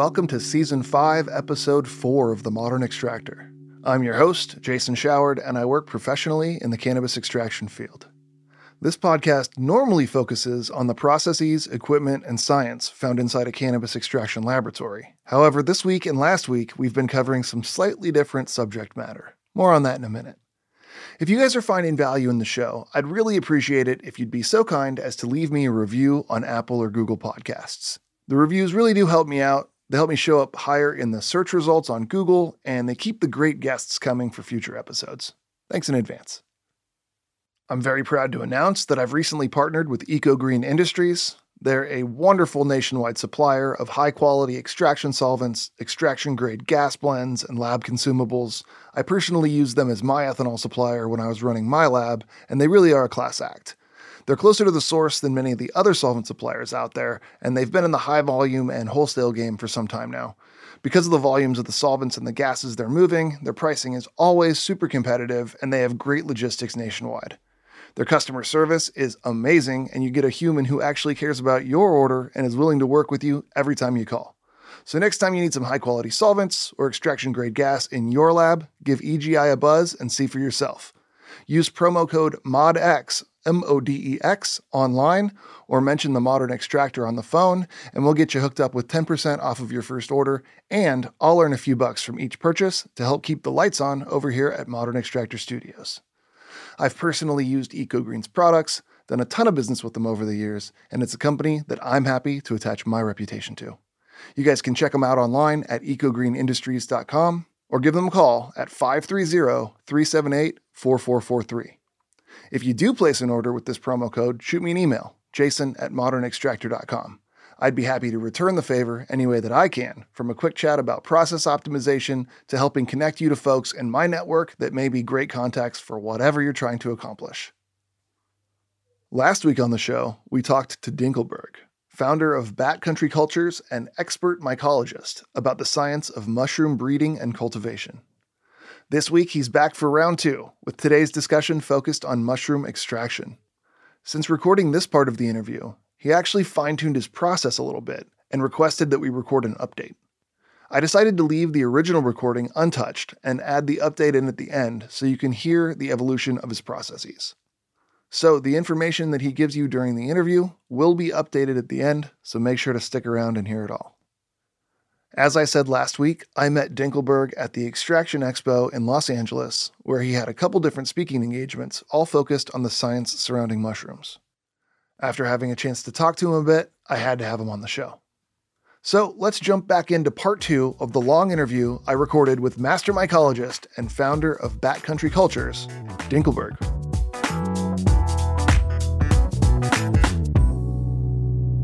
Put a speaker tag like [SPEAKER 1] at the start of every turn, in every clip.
[SPEAKER 1] welcome to Season 5, Episode 4 of The Modern Extractor. I'm your host, Jason Showard, and I work professionally in the cannabis extraction field. This podcast normally focuses on the processes, equipment, and science found inside a cannabis extraction laboratory. However, this week and last week, we've been covering some slightly different subject matter. More on that in a minute. If you guys are finding value in the show, I'd really appreciate it if you'd be so kind as to leave me a review on Apple or Google Podcasts. The reviews really do help me out. They help me show up higher in the search results on Google, and they keep the great guests coming for future episodes. Thanks in advance. I'm very proud to announce that I've recently partnered with EcoGreen Industries. They're a wonderful nationwide supplier of high quality extraction solvents, extraction grade gas blends, and lab consumables. I personally used them as my ethanol supplier when I was running my lab, and they really are a class act. They're closer to the source than many of the other solvent suppliers out there, and they've been in the high volume and wholesale game for some time now. Because of the volumes of the solvents and the gases they're moving, their pricing is always super competitive, and they have great logistics nationwide. Their customer service is amazing, and you get a human who actually cares about your order and is willing to work with you every time you call. So, next time you need some high quality solvents or extraction grade gas in your lab, give EGI a buzz and see for yourself. Use promo code MODX, M O D E X, online or mention the Modern Extractor on the phone, and we'll get you hooked up with 10% off of your first order. And I'll earn a few bucks from each purchase to help keep the lights on over here at Modern Extractor Studios. I've personally used EcoGreen's products, done a ton of business with them over the years, and it's a company that I'm happy to attach my reputation to. You guys can check them out online at ecogreenindustries.com or give them a call at 530 378 4443. If you do place an order with this promo code, shoot me an email, jason at modernextractor.com. I'd be happy to return the favor any way that I can, from a quick chat about process optimization to helping connect you to folks in my network that may be great contacts for whatever you're trying to accomplish. Last week on the show, we talked to Dinkelberg, founder of Bat Country Cultures and expert mycologist, about the science of mushroom breeding and cultivation. This week, he's back for round two, with today's discussion focused on mushroom extraction. Since recording this part of the interview, he actually fine tuned his process a little bit and requested that we record an update. I decided to leave the original recording untouched and add the update in at the end so you can hear the evolution of his processes. So, the information that he gives you during the interview will be updated at the end, so make sure to stick around and hear it all. As I said last week, I met Dinkelberg at the Extraction Expo in Los Angeles, where he had a couple different speaking engagements, all focused on the science surrounding mushrooms. After having a chance to talk to him a bit, I had to have him on the show. So let's jump back into part two of the long interview I recorded with master mycologist and founder of Bat Country Cultures, Dinkelberg.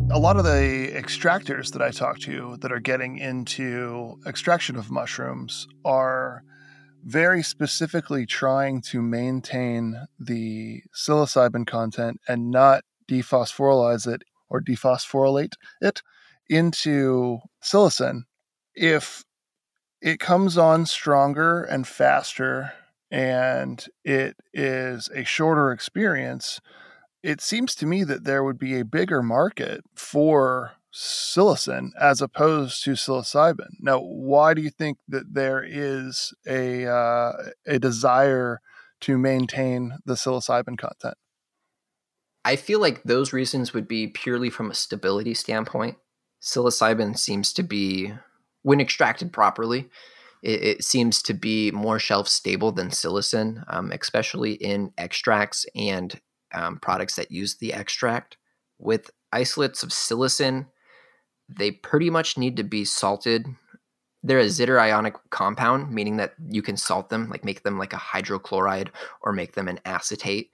[SPEAKER 1] A lot of the extractors that I talk to that are getting into extraction of mushrooms are very specifically trying to maintain the psilocybin content and not dephosphorylize it or dephosphorylate it into psilocin, if it comes on stronger and faster and it is a shorter experience, it seems to me that there would be a bigger market for psilocin as opposed to psilocybin. Now, why do you think that there is a uh, a desire to maintain the psilocybin content?
[SPEAKER 2] I feel like those reasons would be purely from a stability standpoint. Psilocybin seems to be, when extracted properly, it, it seems to be more shelf stable than psilocin, um, especially in extracts and um, products that use the extract. With isolates of psilocin, they pretty much need to be salted. They're a zwitterionic compound, meaning that you can salt them, like make them like a hydrochloride or make them an acetate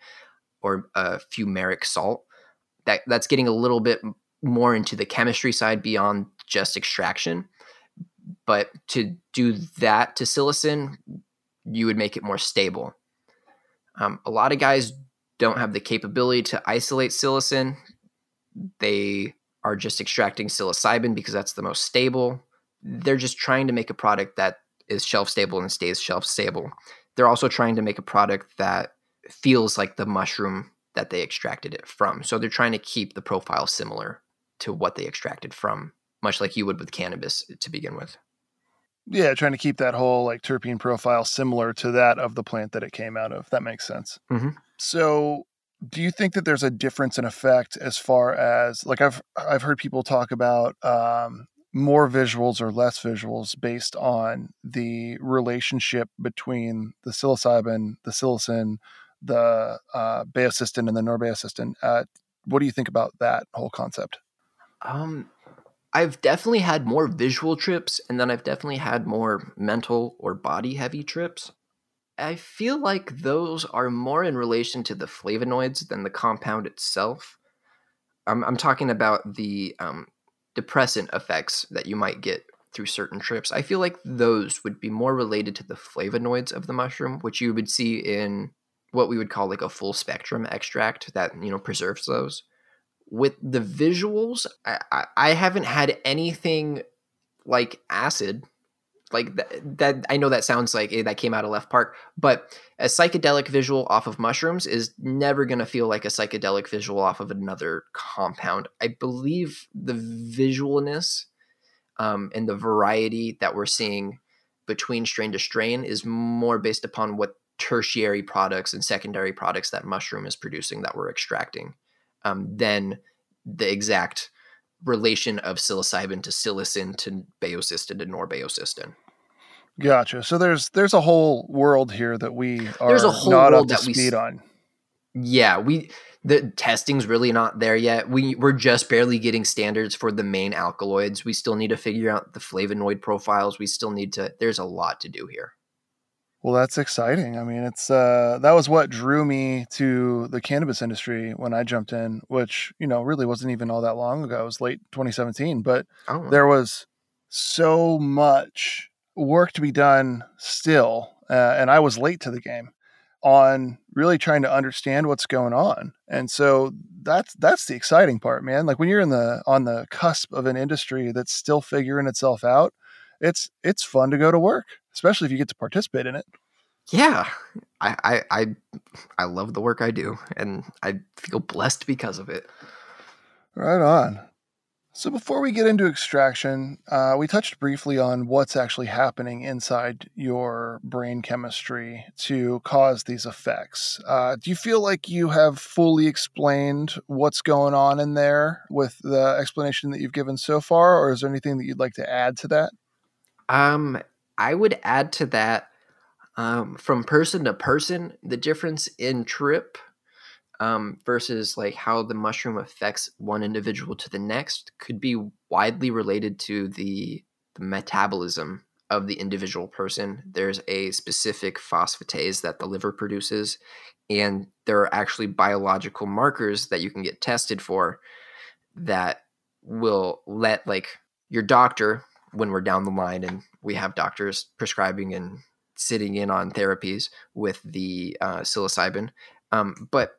[SPEAKER 2] or a fumaric salt. That that's getting a little bit more into the chemistry side beyond just extraction. But to do that to psilocin, you would make it more stable. Um, a lot of guys don't have the capability to isolate psilocin. They are just extracting psilocybin because that's the most stable. They're just trying to make a product that is shelf stable and stays shelf stable. They're also trying to make a product that feels like the mushroom that they extracted it from. So they're trying to keep the profile similar to what they extracted from much like you would with cannabis to begin with.
[SPEAKER 1] Yeah, trying to keep that whole like terpene profile similar to that of the plant that it came out of. That makes sense.
[SPEAKER 2] Mm-hmm.
[SPEAKER 1] So, do you think that there's a difference in effect as far as like I've I've heard people talk about um, more visuals or less visuals based on the relationship between the psilocybin, the psilocin, the uh, baeocystin, and the norbaeocystin. Uh, what do you think about that whole concept?
[SPEAKER 2] Um, I've definitely had more visual trips, and then I've definitely had more mental or body heavy trips. I feel like those are more in relation to the flavonoids than the compound itself. I'm, I'm talking about the um, depressant effects that you might get through certain trips. I feel like those would be more related to the flavonoids of the mushroom, which you would see in what we would call like a full spectrum extract that you know preserves those. With the visuals, I, I, I haven't had anything like acid like that, that i know that sounds like that came out of left park but a psychedelic visual off of mushrooms is never going to feel like a psychedelic visual off of another compound. I believe the visualness um, and the variety that we're seeing between strain to strain is more based upon what tertiary products and secondary products that mushroom is producing that we're extracting um, than the exact relation of psilocybin to psilocin to baeocystin to norbaeocystin.
[SPEAKER 1] Gotcha. So there's there's a whole world here that we are there's a whole not world up to that speed we, on.
[SPEAKER 2] Yeah, we the testing's really not there yet. We we're just barely getting standards for the main alkaloids. We still need to figure out the flavonoid profiles. We still need to there's a lot to do here.
[SPEAKER 1] Well, that's exciting. I mean, it's uh that was what drew me to the cannabis industry when I jumped in, which, you know, really wasn't even all that long ago. It was late 2017, but oh. there was so much work to be done still, uh, and I was late to the game on really trying to understand what's going on. And so that's that's the exciting part, man. Like when you're in the on the cusp of an industry that's still figuring itself out, it's it's fun to go to work, especially if you get to participate in it.
[SPEAKER 2] Yeah, I I I, I love the work I do, and I feel blessed because of it.
[SPEAKER 1] Right on. So, before we get into extraction, uh, we touched briefly on what's actually happening inside your brain chemistry to cause these effects. Uh, do you feel like you have fully explained what's going on in there with the explanation that you've given so far, or is there anything that you'd like to add to that?
[SPEAKER 2] Um, I would add to that um, from person to person, the difference in trip um, versus like how the mushroom affects one individual to the next could be widely related to the, the metabolism of the individual person. There's a specific phosphatase that the liver produces, and there are actually biological markers that you can get tested for that will let like your doctor when we're down the line and we have doctors prescribing and sitting in on therapies with the uh, psilocybin um, but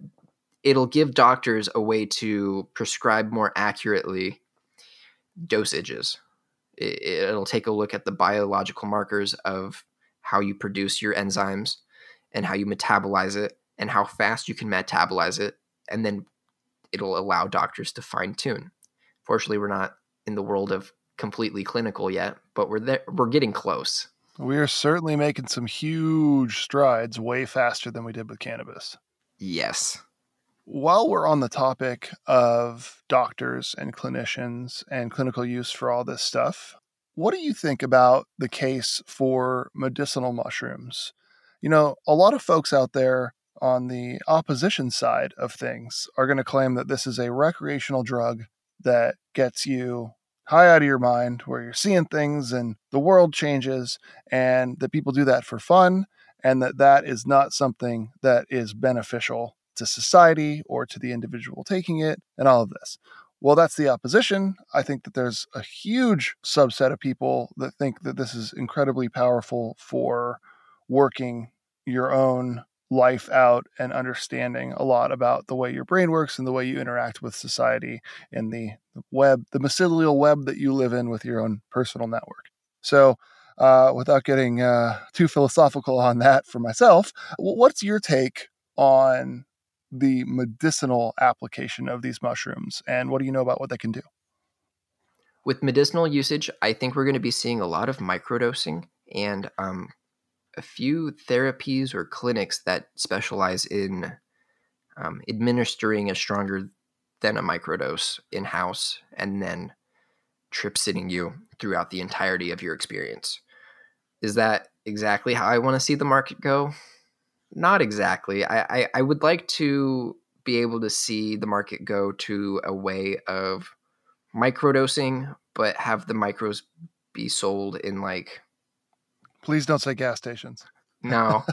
[SPEAKER 2] it'll give doctors a way to prescribe more accurately dosages. It, will take a look at the biological markers of how you produce your enzymes and how you metabolize it and how fast you can metabolize it. And then it'll allow doctors to fine tune. Fortunately, we're not in the world of completely clinical yet, but we're there, we're getting close.
[SPEAKER 1] We are certainly making some huge strides way faster than we did with cannabis.
[SPEAKER 2] Yes
[SPEAKER 1] while we're on the topic of doctors and clinicians and clinical use for all this stuff, what do you think about the case for medicinal mushrooms? You know, a lot of folks out there on the opposition side of things are going to claim that this is a recreational drug that gets you high out of your mind, where you're seeing things and the world changes, and that people do that for fun, and that that is not something that is beneficial to society or to the individual taking it and all of this. Well, that's the opposition. I think that there's a huge subset of people that think that this is incredibly powerful for working your own life out and understanding a lot about the way your brain works and the way you interact with society and the web, the mycelial web that you live in with your own personal network. So, uh, without getting uh, too philosophical on that for myself, what's your take on the medicinal application of these mushrooms and what do you know about what they can do?
[SPEAKER 2] with medicinal usage, I think we're going to be seeing a lot of microdosing and um, a few therapies or clinics that specialize in um, administering a stronger than a microdose in house and then trip sitting you throughout the entirety of your experience. Is that exactly how I want to see the market go? Not exactly. I, I, I would like to be able to see the market go to a way of microdosing, but have the micros be sold in like.
[SPEAKER 1] Please don't say gas stations.
[SPEAKER 2] No.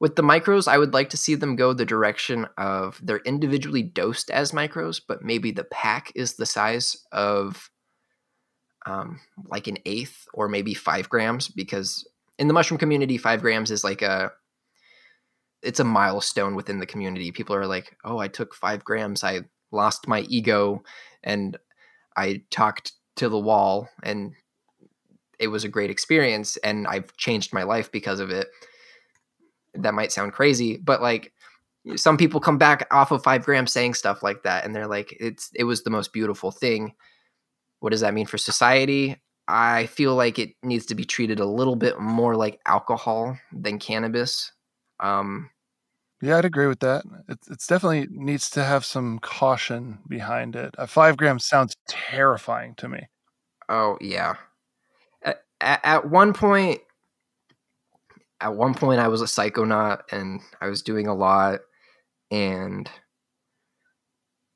[SPEAKER 2] With the micros, I would like to see them go the direction of they're individually dosed as micros, but maybe the pack is the size of um, like an eighth or maybe five grams, because in the mushroom community, five grams is like a it's a milestone within the community. People are like, "Oh, I took five grams. I lost my ego, and I talked to the wall, and it was a great experience, and I've changed my life because of it." that might sound crazy, but like some people come back off of five grams saying stuff like that, and they're like, "It's it was the most beautiful thing." What does that mean for society? I feel like it needs to be treated a little bit more like alcohol than cannabis. Um,
[SPEAKER 1] yeah, I'd agree with that. It it's definitely needs to have some caution behind it. A five grams sounds terrifying to me.
[SPEAKER 2] Oh yeah. At, at one point, at one point I was a psychonaut and I was doing a lot and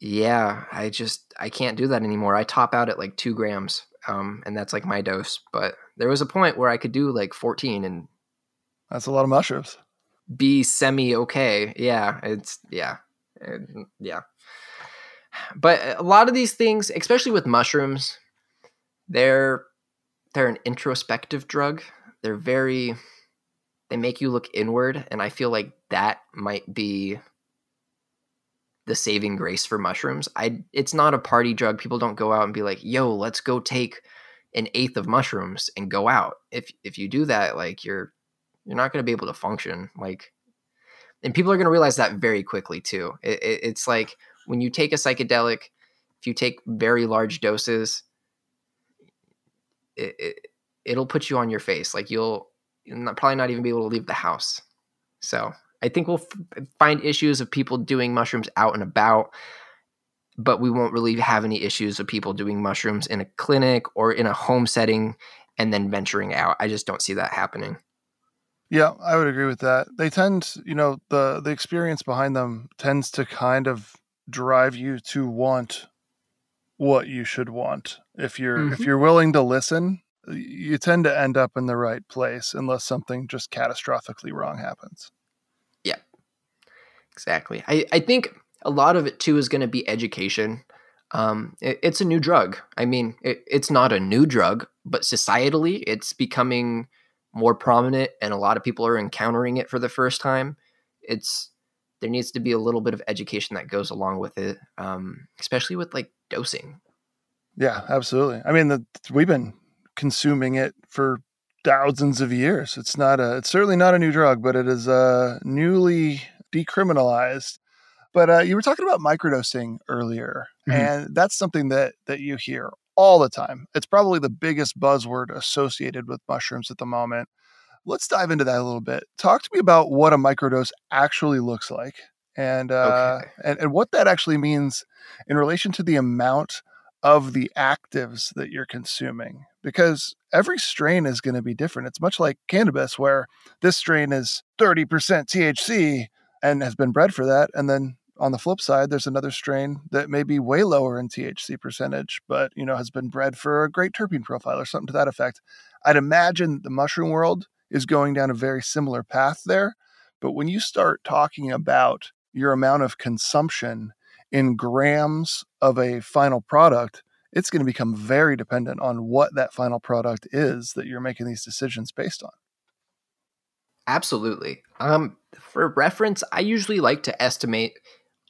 [SPEAKER 2] yeah, I just I can't do that anymore. I top out at like two grams, um, and that's like my dose. But there was a point where I could do like 14 and
[SPEAKER 1] that's a lot of mushrooms.
[SPEAKER 2] Be semi okay. Yeah, it's yeah, yeah. But a lot of these things, especially with mushrooms, they're they're an introspective drug. They're very they make you look inward and i feel like that might be the saving grace for mushrooms. I it's not a party drug. People don't go out and be like yo let's go take an eighth of mushrooms and go out. If if you do that like you're you're not going to be able to function like and people are going to realize that very quickly too. It, it, it's like when you take a psychedelic if you take very large doses it, it it'll put you on your face like you'll not, probably not even be able to leave the house. So I think we'll f- find issues of people doing mushrooms out and about, but we won't really have any issues of people doing mushrooms in a clinic or in a home setting and then venturing out. I just don't see that happening.
[SPEAKER 1] Yeah, I would agree with that. They tend, you know, the the experience behind them tends to kind of drive you to want what you should want. If you're mm-hmm. if you're willing to listen you tend to end up in the right place unless something just catastrophically wrong happens.
[SPEAKER 2] Yeah, exactly. I, I think a lot of it too is going to be education. Um, it, it's a new drug. I mean, it, it's not a new drug, but societally, it's becoming more prominent, and a lot of people are encountering it for the first time. It's there needs to be a little bit of education that goes along with it, um, especially with like dosing.
[SPEAKER 1] Yeah, absolutely. I mean, the, we've been consuming it for thousands of years. It's not a it's certainly not a new drug, but it is uh newly decriminalized. But uh, you were talking about microdosing earlier, mm-hmm. and that's something that that you hear all the time. It's probably the biggest buzzword associated with mushrooms at the moment. Let's dive into that a little bit. Talk to me about what a microdose actually looks like, and uh, okay. and, and what that actually means in relation to the amount of the actives that you're consuming because every strain is going to be different. It's much like cannabis, where this strain is 30% THC and has been bred for that. And then on the flip side, there's another strain that may be way lower in THC percentage, but you know has been bred for a great terpene profile or something to that effect. I'd imagine the mushroom world is going down a very similar path there. But when you start talking about your amount of consumption in grams of a final product, it's going to become very dependent on what that final product is that you're making these decisions based on.
[SPEAKER 2] Absolutely. Um, for reference, I usually like to estimate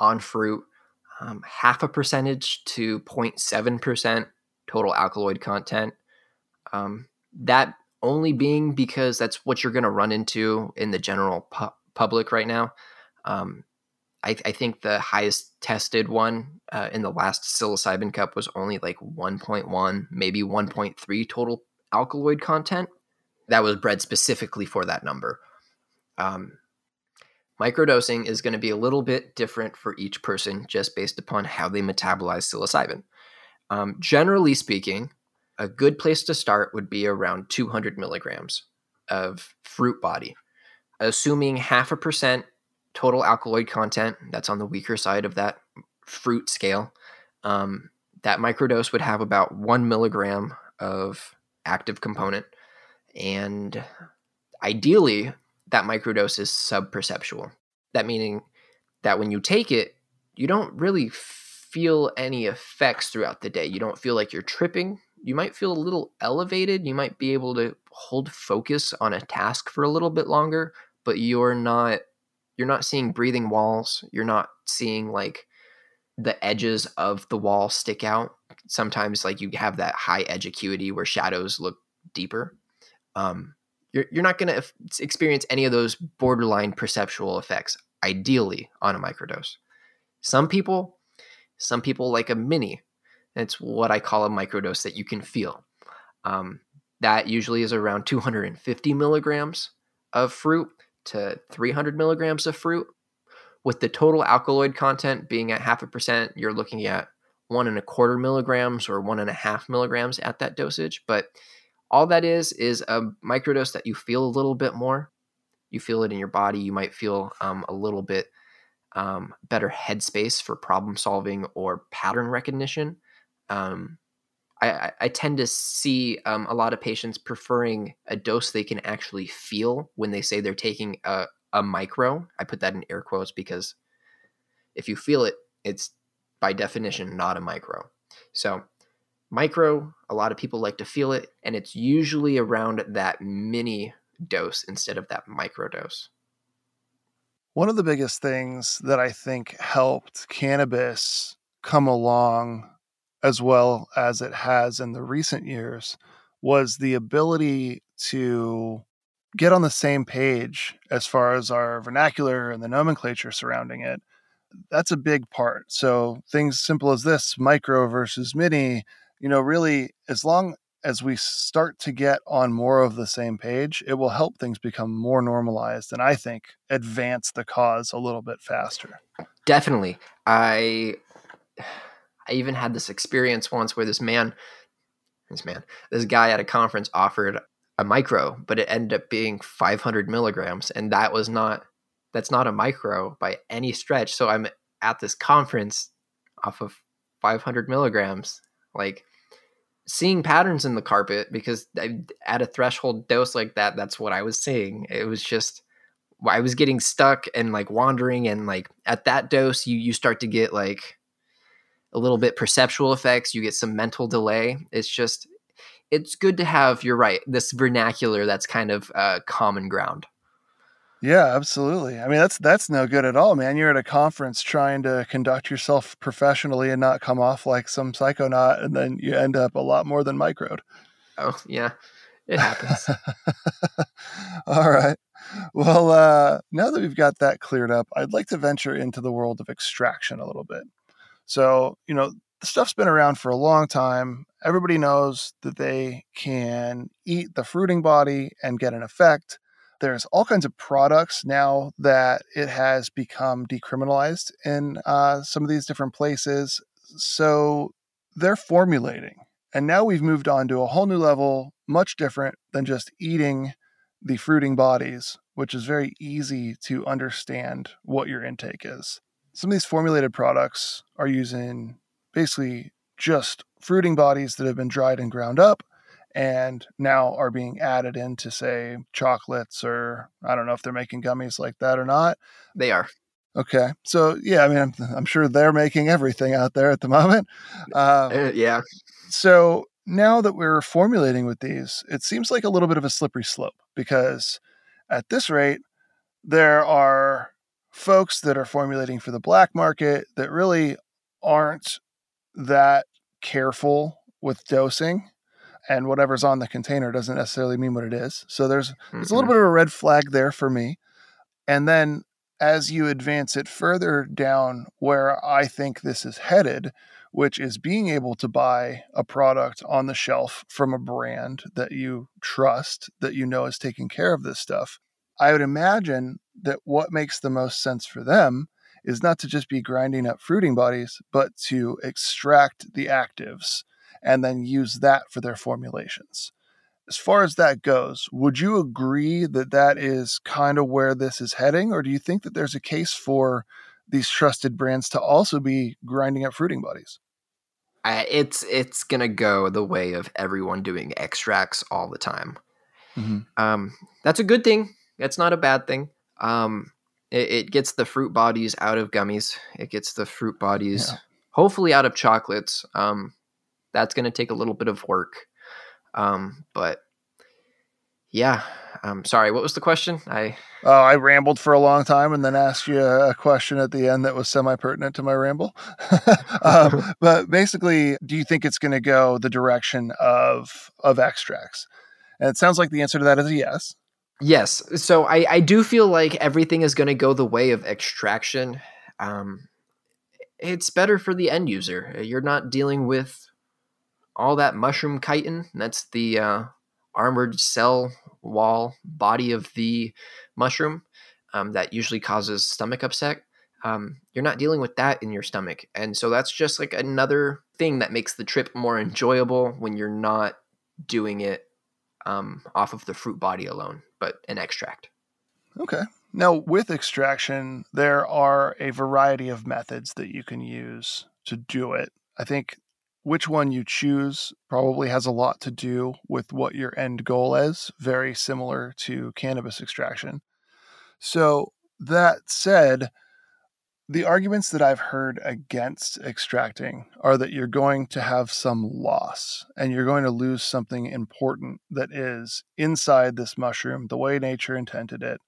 [SPEAKER 2] on fruit um, half a percentage to 0.7% total alkaloid content. Um, that only being because that's what you're going to run into in the general pu- public right now. Um, I, I think the highest tested one uh, in the last psilocybin cup was only like 1.1, maybe 1.3 total alkaloid content. That was bred specifically for that number. Um, microdosing is going to be a little bit different for each person just based upon how they metabolize psilocybin. Um, generally speaking, a good place to start would be around 200 milligrams of fruit body, assuming half a percent total alkaloid content. That's on the weaker side of that fruit scale. Um, that microdose would have about one milligram of active component. And ideally, that microdose is subperceptual. That meaning that when you take it, you don't really feel any effects throughout the day. You don't feel like you're tripping. You might feel a little elevated. You might be able to hold focus on a task for a little bit longer, but you're not you're not seeing breathing walls. You're not seeing like the edges of the wall stick out. Sometimes like you have that high edge acuity where shadows look deeper. Um, you're, you're not going to experience any of those borderline perceptual effects ideally on a microdose. Some people, some people like a mini. It's what I call a microdose that you can feel. Um, that usually is around 250 milligrams of fruit to 300 milligrams of fruit. With the total alkaloid content being at half a percent, you're looking at one and a quarter milligrams or one and a half milligrams at that dosage. But all that is is a microdose that you feel a little bit more. You feel it in your body. You might feel um, a little bit um, better headspace for problem solving or pattern recognition. Um, I, I, tend to see um, a lot of patients preferring a dose they can actually feel when they say they're taking a, a micro. I put that in air quotes because if you feel it, it's by definition not a micro. So, micro, a lot of people like to feel it, and it's usually around that mini dose instead of that micro dose.
[SPEAKER 1] One of the biggest things that I think helped cannabis come along as well as it has in the recent years was the ability to get on the same page as far as our vernacular and the nomenclature surrounding it. That's a big part. So things simple as this, micro versus mini, you know, really as long as we start to get on more of the same page, it will help things become more normalized and I think advance the cause a little bit faster.
[SPEAKER 2] Definitely. I I even had this experience once where this man, this man, this guy at a conference offered a micro, but it ended up being 500 milligrams, and that was not that's not a micro by any stretch. So I'm at this conference off of 500 milligrams, like seeing patterns in the carpet because I, at a threshold dose like that, that's what I was seeing. It was just I was getting stuck and like wandering, and like at that dose, you you start to get like a little bit perceptual effects. You get some mental delay. It's just, it's good to have, you're right, this vernacular that's kind of uh, common ground.
[SPEAKER 1] Yeah, absolutely. I mean, that's that's no good at all, man. You're at a conference trying to conduct yourself professionally and not come off like some psychonaut, and then you end up a lot more than microed.
[SPEAKER 2] Oh yeah, it happens.
[SPEAKER 1] all right. Well, uh, now that we've got that cleared up, I'd like to venture into the world of extraction a little bit. So, you know, the stuff's been around for a long time. Everybody knows that they can eat the fruiting body and get an effect. There's all kinds of products now that it has become decriminalized in uh, some of these different places. So they're formulating. And now we've moved on to a whole new level, much different than just eating the fruiting bodies, which is very easy to understand what your intake is some of these formulated products are using basically just fruiting bodies that have been dried and ground up and now are being added into say chocolates or i don't know if they're making gummies like that or not.
[SPEAKER 2] They are.
[SPEAKER 1] Okay. So yeah i mean i'm, I'm sure they're making everything out there at the moment.
[SPEAKER 2] Uh, yeah.
[SPEAKER 1] so now that we're formulating with these it seems like a little bit of a slippery slope because at this rate there are folks that are formulating for the black market that really aren't that careful with dosing and whatever's on the container doesn't necessarily mean what it is. So there's mm-hmm. there's a little mm-hmm. bit of a red flag there for me. And then as you advance it further down where I think this is headed, which is being able to buy a product on the shelf from a brand that you trust, that you know is taking care of this stuff, I would imagine that what makes the most sense for them is not to just be grinding up fruiting bodies, but to extract the actives and then use that for their formulations. As far as that goes, would you agree that that is kind of where this is heading? Or do you think that there's a case for these trusted brands to also be grinding up fruiting bodies?
[SPEAKER 2] Uh, it's it's gonna go the way of everyone doing extracts all the time. Mm-hmm. Um, that's a good thing. That's not a bad thing. Um, it, it, gets the fruit bodies out of gummies. It gets the fruit bodies, yeah. hopefully, out of chocolates. Um, that's gonna take a little bit of work. Um, but yeah, um, sorry. What was the question? I
[SPEAKER 1] oh, I rambled for a long time and then asked you a question at the end that was semi pertinent to my ramble. um, but basically, do you think it's going to go the direction of of extracts? And it sounds like the answer to that is yes.
[SPEAKER 2] Yes. So I, I do feel like everything is going to go the way of extraction. Um, it's better for the end user. You're not dealing with all that mushroom chitin. That's the uh, armored cell wall body of the mushroom um, that usually causes stomach upset. Um, you're not dealing with that in your stomach. And so that's just like another thing that makes the trip more enjoyable when you're not doing it um, off of the fruit body alone, but an extract.
[SPEAKER 1] Okay. Now, with extraction, there are a variety of methods that you can use to do it. I think which one you choose probably has a lot to do with what your end goal is, very similar to cannabis extraction. So, that said, the arguments that I've heard against extracting are that you're going to have some loss and you're going to lose something important that is inside this mushroom, the way nature intended it,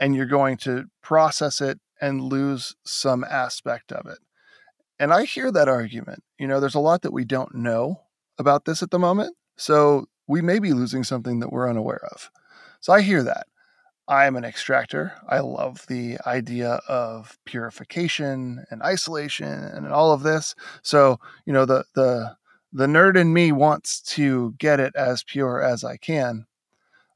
[SPEAKER 1] and you're going to process it and lose some aspect of it. And I hear that argument. You know, there's a lot that we don't know about this at the moment. So we may be losing something that we're unaware of. So I hear that. I am an extractor. I love the idea of purification and isolation and all of this. So, you know, the the the nerd in me wants to get it as pure as I can.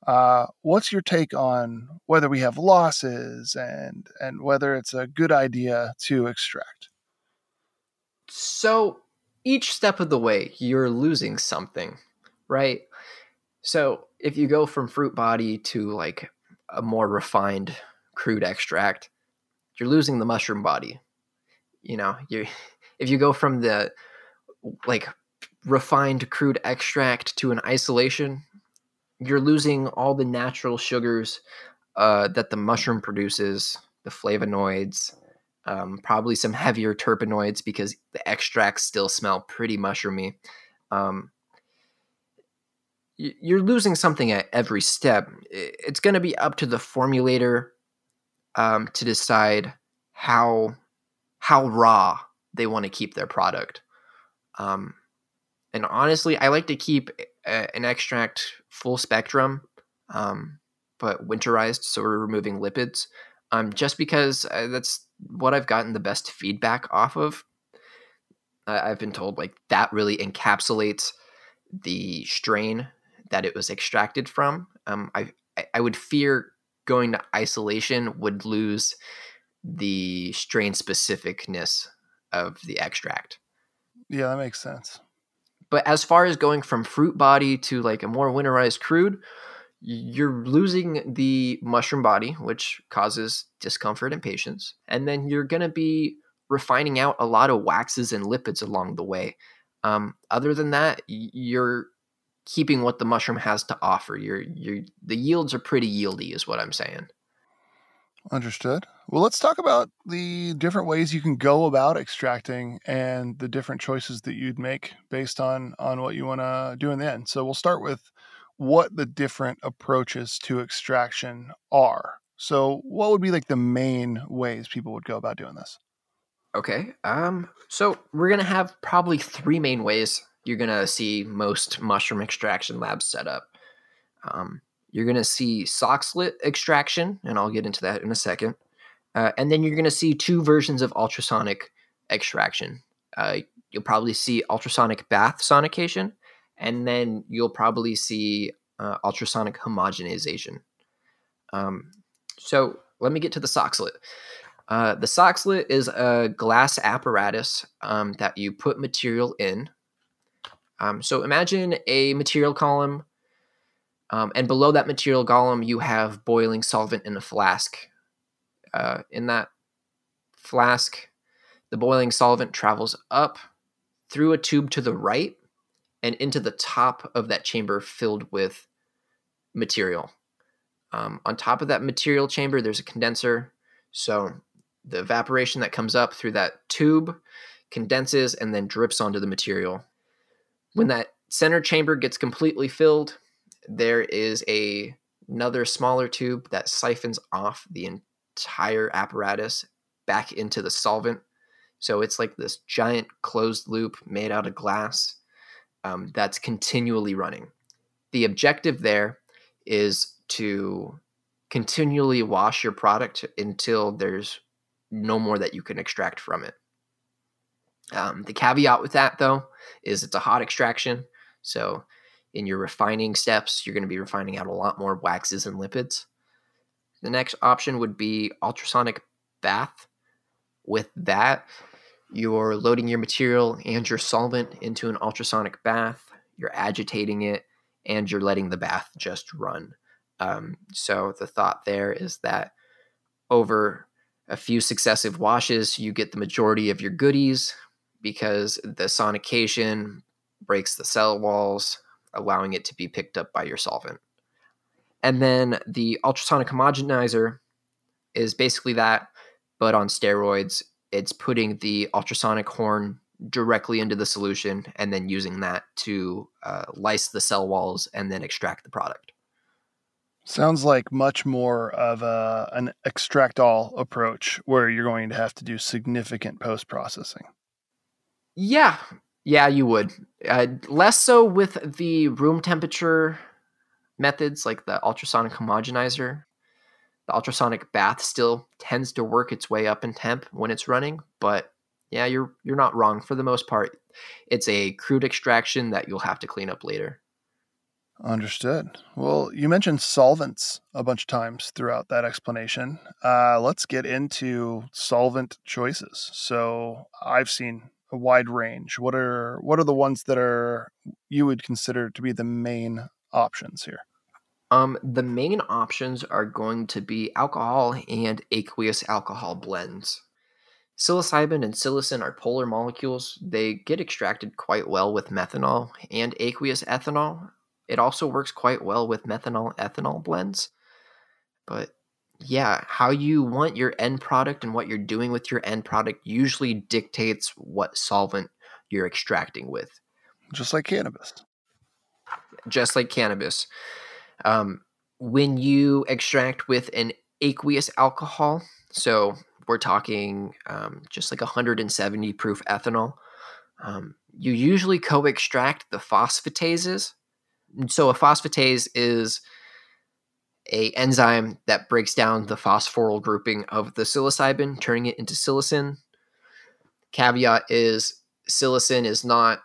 [SPEAKER 1] Uh, what's your take on whether we have losses and and whether it's a good idea to extract?
[SPEAKER 2] So each step of the way, you're losing something, right? So if you go from fruit body to like a more refined crude extract, you're losing the mushroom body. You know, you if you go from the like refined crude extract to an isolation, you're losing all the natural sugars uh, that the mushroom produces, the flavonoids, um, probably some heavier terpenoids because the extracts still smell pretty mushroomy. Um, you're losing something at every step. It's going to be up to the formulator um, to decide how how raw they want to keep their product. Um, and honestly, I like to keep a, an extract full spectrum, um, but winterized, so we're removing lipids, um, just because uh, that's what I've gotten the best feedback off of. I've been told like that really encapsulates the strain that it was extracted from. Um, I I would fear going to isolation would lose the strain specificness of the extract.
[SPEAKER 1] Yeah, that makes sense.
[SPEAKER 2] But as far as going from fruit body to like a more winterized crude, you're losing the mushroom body, which causes discomfort and patients. And then you're going to be refining out a lot of waxes and lipids along the way. Um, other than that, you're keeping what the mushroom has to offer. You're, you're, the yields are pretty yieldy, is what I'm saying.
[SPEAKER 1] Understood. Well, let's talk about the different ways you can go about extracting and the different choices that you'd make based on on what you want to do in the end. So we'll start with what the different approaches to extraction are. So, what would be like the main ways people would go about doing this?
[SPEAKER 2] Okay. Um so we're going to have probably three main ways you're going to see most mushroom extraction labs set up. Um you're going to see soxhlet extraction and I'll get into that in a second. Uh, and then you're going to see two versions of ultrasonic extraction. Uh, you'll probably see ultrasonic bath sonication, and then you'll probably see uh, ultrasonic homogenization. Um, so let me get to the soxhlet. Uh, the soxhlet is a glass apparatus um, that you put material in. Um, so imagine a material column, um, and below that material column, you have boiling solvent in a flask. Uh, in that flask, the boiling solvent travels up through a tube to the right and into the top of that chamber filled with material. Um, on top of that material chamber, there's a condenser. So the evaporation that comes up through that tube condenses and then drips onto the material. When that center chamber gets completely filled, there is a another smaller tube that siphons off the entire apparatus back into the solvent. So it's like this giant closed loop made out of glass um, that's continually running. The objective there is to continually wash your product until there's no more that you can extract from it. Um, the caveat with that, though, is it's a hot extraction. So, in your refining steps, you're going to be refining out a lot more waxes and lipids. The next option would be ultrasonic bath. With that, you're loading your material and your solvent into an ultrasonic bath, you're agitating it, and you're letting the bath just run. Um, so the thought there is that over a few successive washes, you get the majority of your goodies because the sonication breaks the cell walls, allowing it to be picked up by your solvent. And then the ultrasonic homogenizer is basically that, but on steroids. It's putting the ultrasonic horn directly into the solution and then using that to uh, lyse the cell walls and then extract the product.
[SPEAKER 1] Sounds like much more of a, an extract all approach where you're going to have to do significant post processing.
[SPEAKER 2] Yeah, yeah, you would. Uh, less so with the room temperature methods like the ultrasonic homogenizer. The ultrasonic bath still tends to work its way up in temp when it's running, but yeah, you're you're not wrong for the most part. It's a crude extraction that you'll have to clean up later.
[SPEAKER 1] Understood. Well, you mentioned solvents a bunch of times throughout that explanation. Uh, let's get into solvent choices. So I've seen a wide range. What are what are the ones that are you would consider to be the main options here?
[SPEAKER 2] Um, the main options are going to be alcohol and aqueous alcohol blends. Psilocybin and psilocin are polar molecules. They get extracted quite well with methanol and aqueous ethanol, it also works quite well with methanol ethanol blends. But yeah, how you want your end product and what you're doing with your end product usually dictates what solvent you're extracting with.
[SPEAKER 1] Just like cannabis.
[SPEAKER 2] Just like cannabis. Um, when you extract with an aqueous alcohol, so we're talking um, just like 170 proof ethanol, um, you usually co extract the phosphatases so a phosphatase is a enzyme that breaks down the phosphoryl grouping of the psilocybin, turning it into psilocin. Caveat is psilocin is not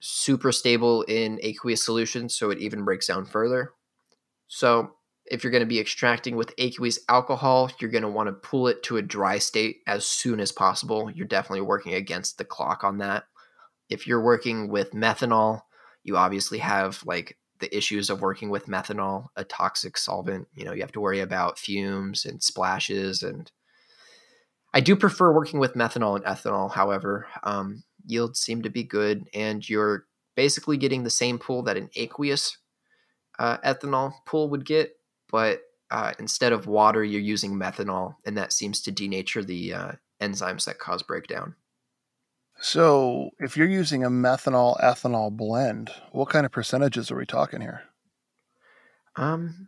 [SPEAKER 2] super stable in aqueous solution, so it even breaks down further. So if you're going to be extracting with aqueous alcohol, you're going to want to pull it to a dry state as soon as possible. You're definitely working against the clock on that. If you're working with methanol, you obviously have like the issues of working with methanol, a toxic solvent. You know, you have to worry about fumes and splashes. And I do prefer working with methanol and ethanol. However, um, yields seem to be good, and you're basically getting the same pool that an aqueous uh, ethanol pool would get, but uh, instead of water, you're using methanol, and that seems to denature the uh, enzymes that cause breakdown.
[SPEAKER 1] So, if you're using a methanol ethanol blend, what kind of percentages are we talking here?
[SPEAKER 2] Um,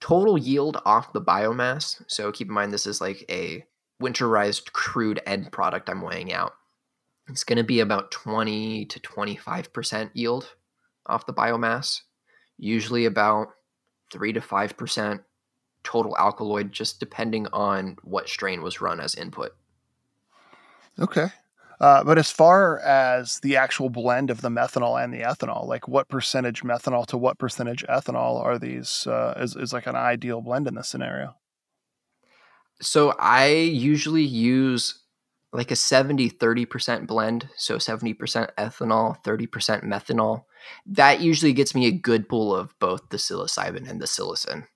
[SPEAKER 2] total yield off the biomass. So keep in mind this is like a winterized crude end product I'm weighing out. It's going to be about 20 to 25% yield off the biomass, usually about 3 to 5% total alkaloid, just depending on what strain was run as input.
[SPEAKER 1] Okay. Uh, but as far as the actual blend of the methanol and the ethanol, like what percentage methanol to what percentage ethanol are these? Uh, is is like an ideal blend in this scenario?
[SPEAKER 2] So I usually use like a 70 30% blend. So 70% ethanol, 30% methanol. That usually gets me a good pool of both the psilocybin and the psilocin.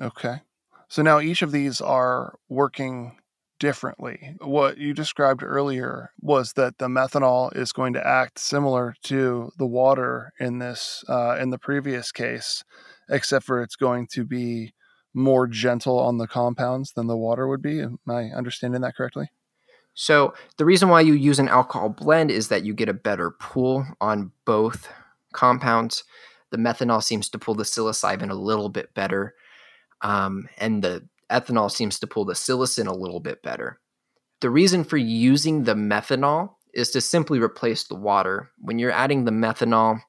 [SPEAKER 1] Okay. So now each of these are working differently. What you described earlier was that the methanol is going to act similar to the water in this uh, in the previous case, except for it's going to be more gentle on the compounds than the water would be. Am I understanding that correctly?
[SPEAKER 2] So the reason why you use an alcohol blend is that you get a better pull on both compounds. The methanol seems to pull the psilocybin a little bit better, um, and the ethanol seems to pull the psilocin a little bit better. The reason for using the methanol is to simply replace the water. When you're adding the methanol,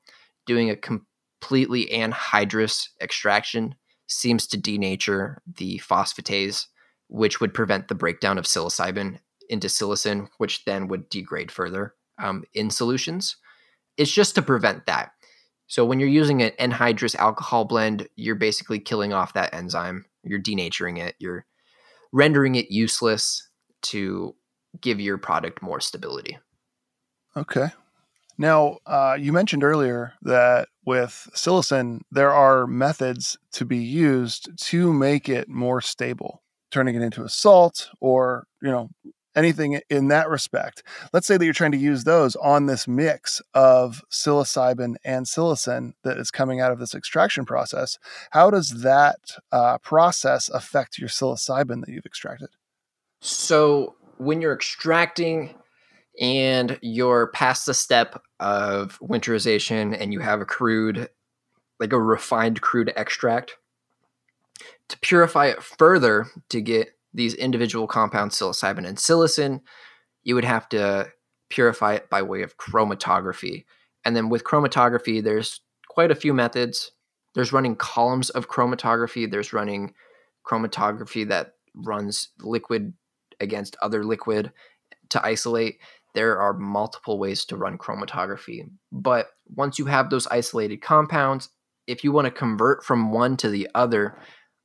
[SPEAKER 2] doing a completely anhydrous extraction seems to denature the phosphatase, which would prevent the breakdown of psilocybin into psilocin, which then would degrade further um, in solutions. It's just to prevent that. So when you're using an anhydrous alcohol blend, you're basically killing off that enzyme. You're denaturing it. You're rendering it useless to give your product more stability.
[SPEAKER 1] Okay. Now, uh, you mentioned earlier that with psilocin, there are methods to be used to make it more stable, turning it into a salt or, you know, anything in that respect. Let's say that you're trying to use those on this mix of psilocybin and psilocin that is coming out of this extraction process. How does that uh, process affect your psilocybin that you've extracted?
[SPEAKER 2] So, when you're extracting and you're past the step of winterization and you have a crude, like a refined crude extract, to purify it further to get these individual compounds, psilocybin and psilocin, you would have to purify it by way of chromatography. And then with chromatography, there's quite a few methods. There's running columns of chromatography, there's running chromatography that runs liquid against other liquid to isolate. There are multiple ways to run chromatography. But once you have those isolated compounds, if you want to convert from one to the other,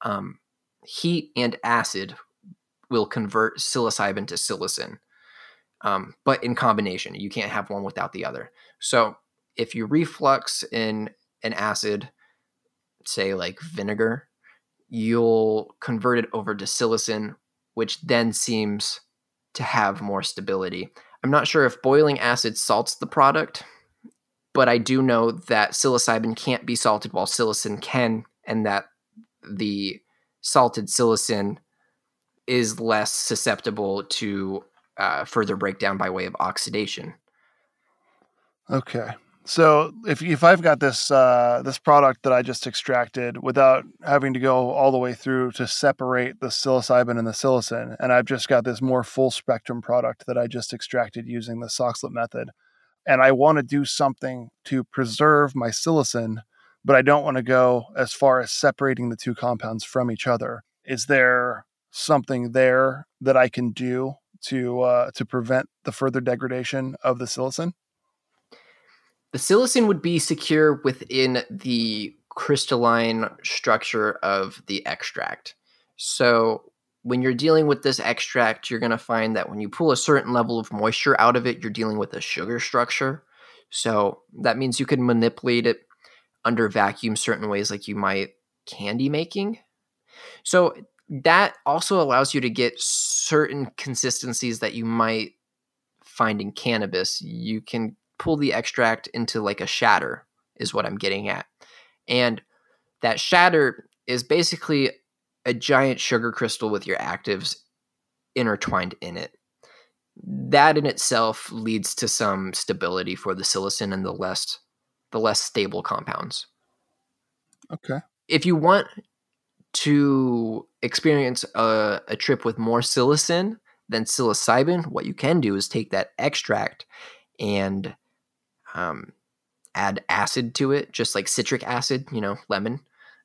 [SPEAKER 2] um, heat and acid will convert psilocybin to psilocin, um, but in combination. You can't have one without the other. So if you reflux in an acid, say like vinegar, you'll convert it over to psilocin, which then seems to have more stability. I'm not sure if boiling acid salts the product, but I do know that psilocybin can't be salted while psilocin can, and that the salted psilocin is less susceptible to uh, further breakdown by way of oxidation.
[SPEAKER 1] Okay. So if if I've got this uh, this product that I just extracted without having to go all the way through to separate the psilocybin and the psilocin, and I've just got this more full spectrum product that I just extracted using the Soxhlet method, and I want to do something to preserve my psilocin, but I don't want to go as far as separating the two compounds from each other. Is there something there that I can do to uh, to prevent the further degradation of the psilocin?
[SPEAKER 2] The psilocin would be secure within the crystalline structure of the extract. So when you're dealing with this extract, you're going to find that when you pull a certain level of moisture out of it, you're dealing with a sugar structure. So that means you can manipulate it under vacuum certain ways, like you might candy making. So that also allows you to get certain consistencies that you might find in cannabis. You can pull the extract into like a shatter, is what I'm getting at. And that shatter is basically a giant sugar crystal with your actives intertwined in it. That in itself leads to some stability for the psilocin and the less the less stable compounds.
[SPEAKER 1] Okay.
[SPEAKER 2] If you want to experience a, a trip with more psilocin than psilocybin, what you can do is take that extract and um, add acid to it, just like citric acid, you know, lemon.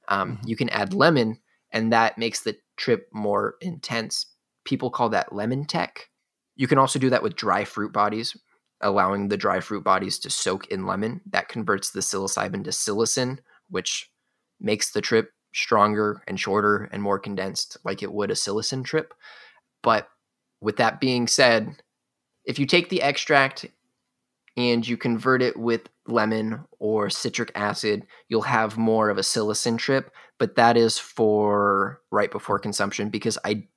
[SPEAKER 2] Um, mm-hmm. You can add lemon and that makes the trip more intense. People call that lemon tek. You can also do that with dry fruit bodies, allowing the dry fruit bodies to soak in lemon. That converts the psilocybin to psilocin, which makes the trip stronger and shorter and more condensed, like it would a psilocin trip. But with that being said, if you take the extract and you convert it with lemon or citric acid, you'll have more of a psilocin trip, but that is for right before consumption because I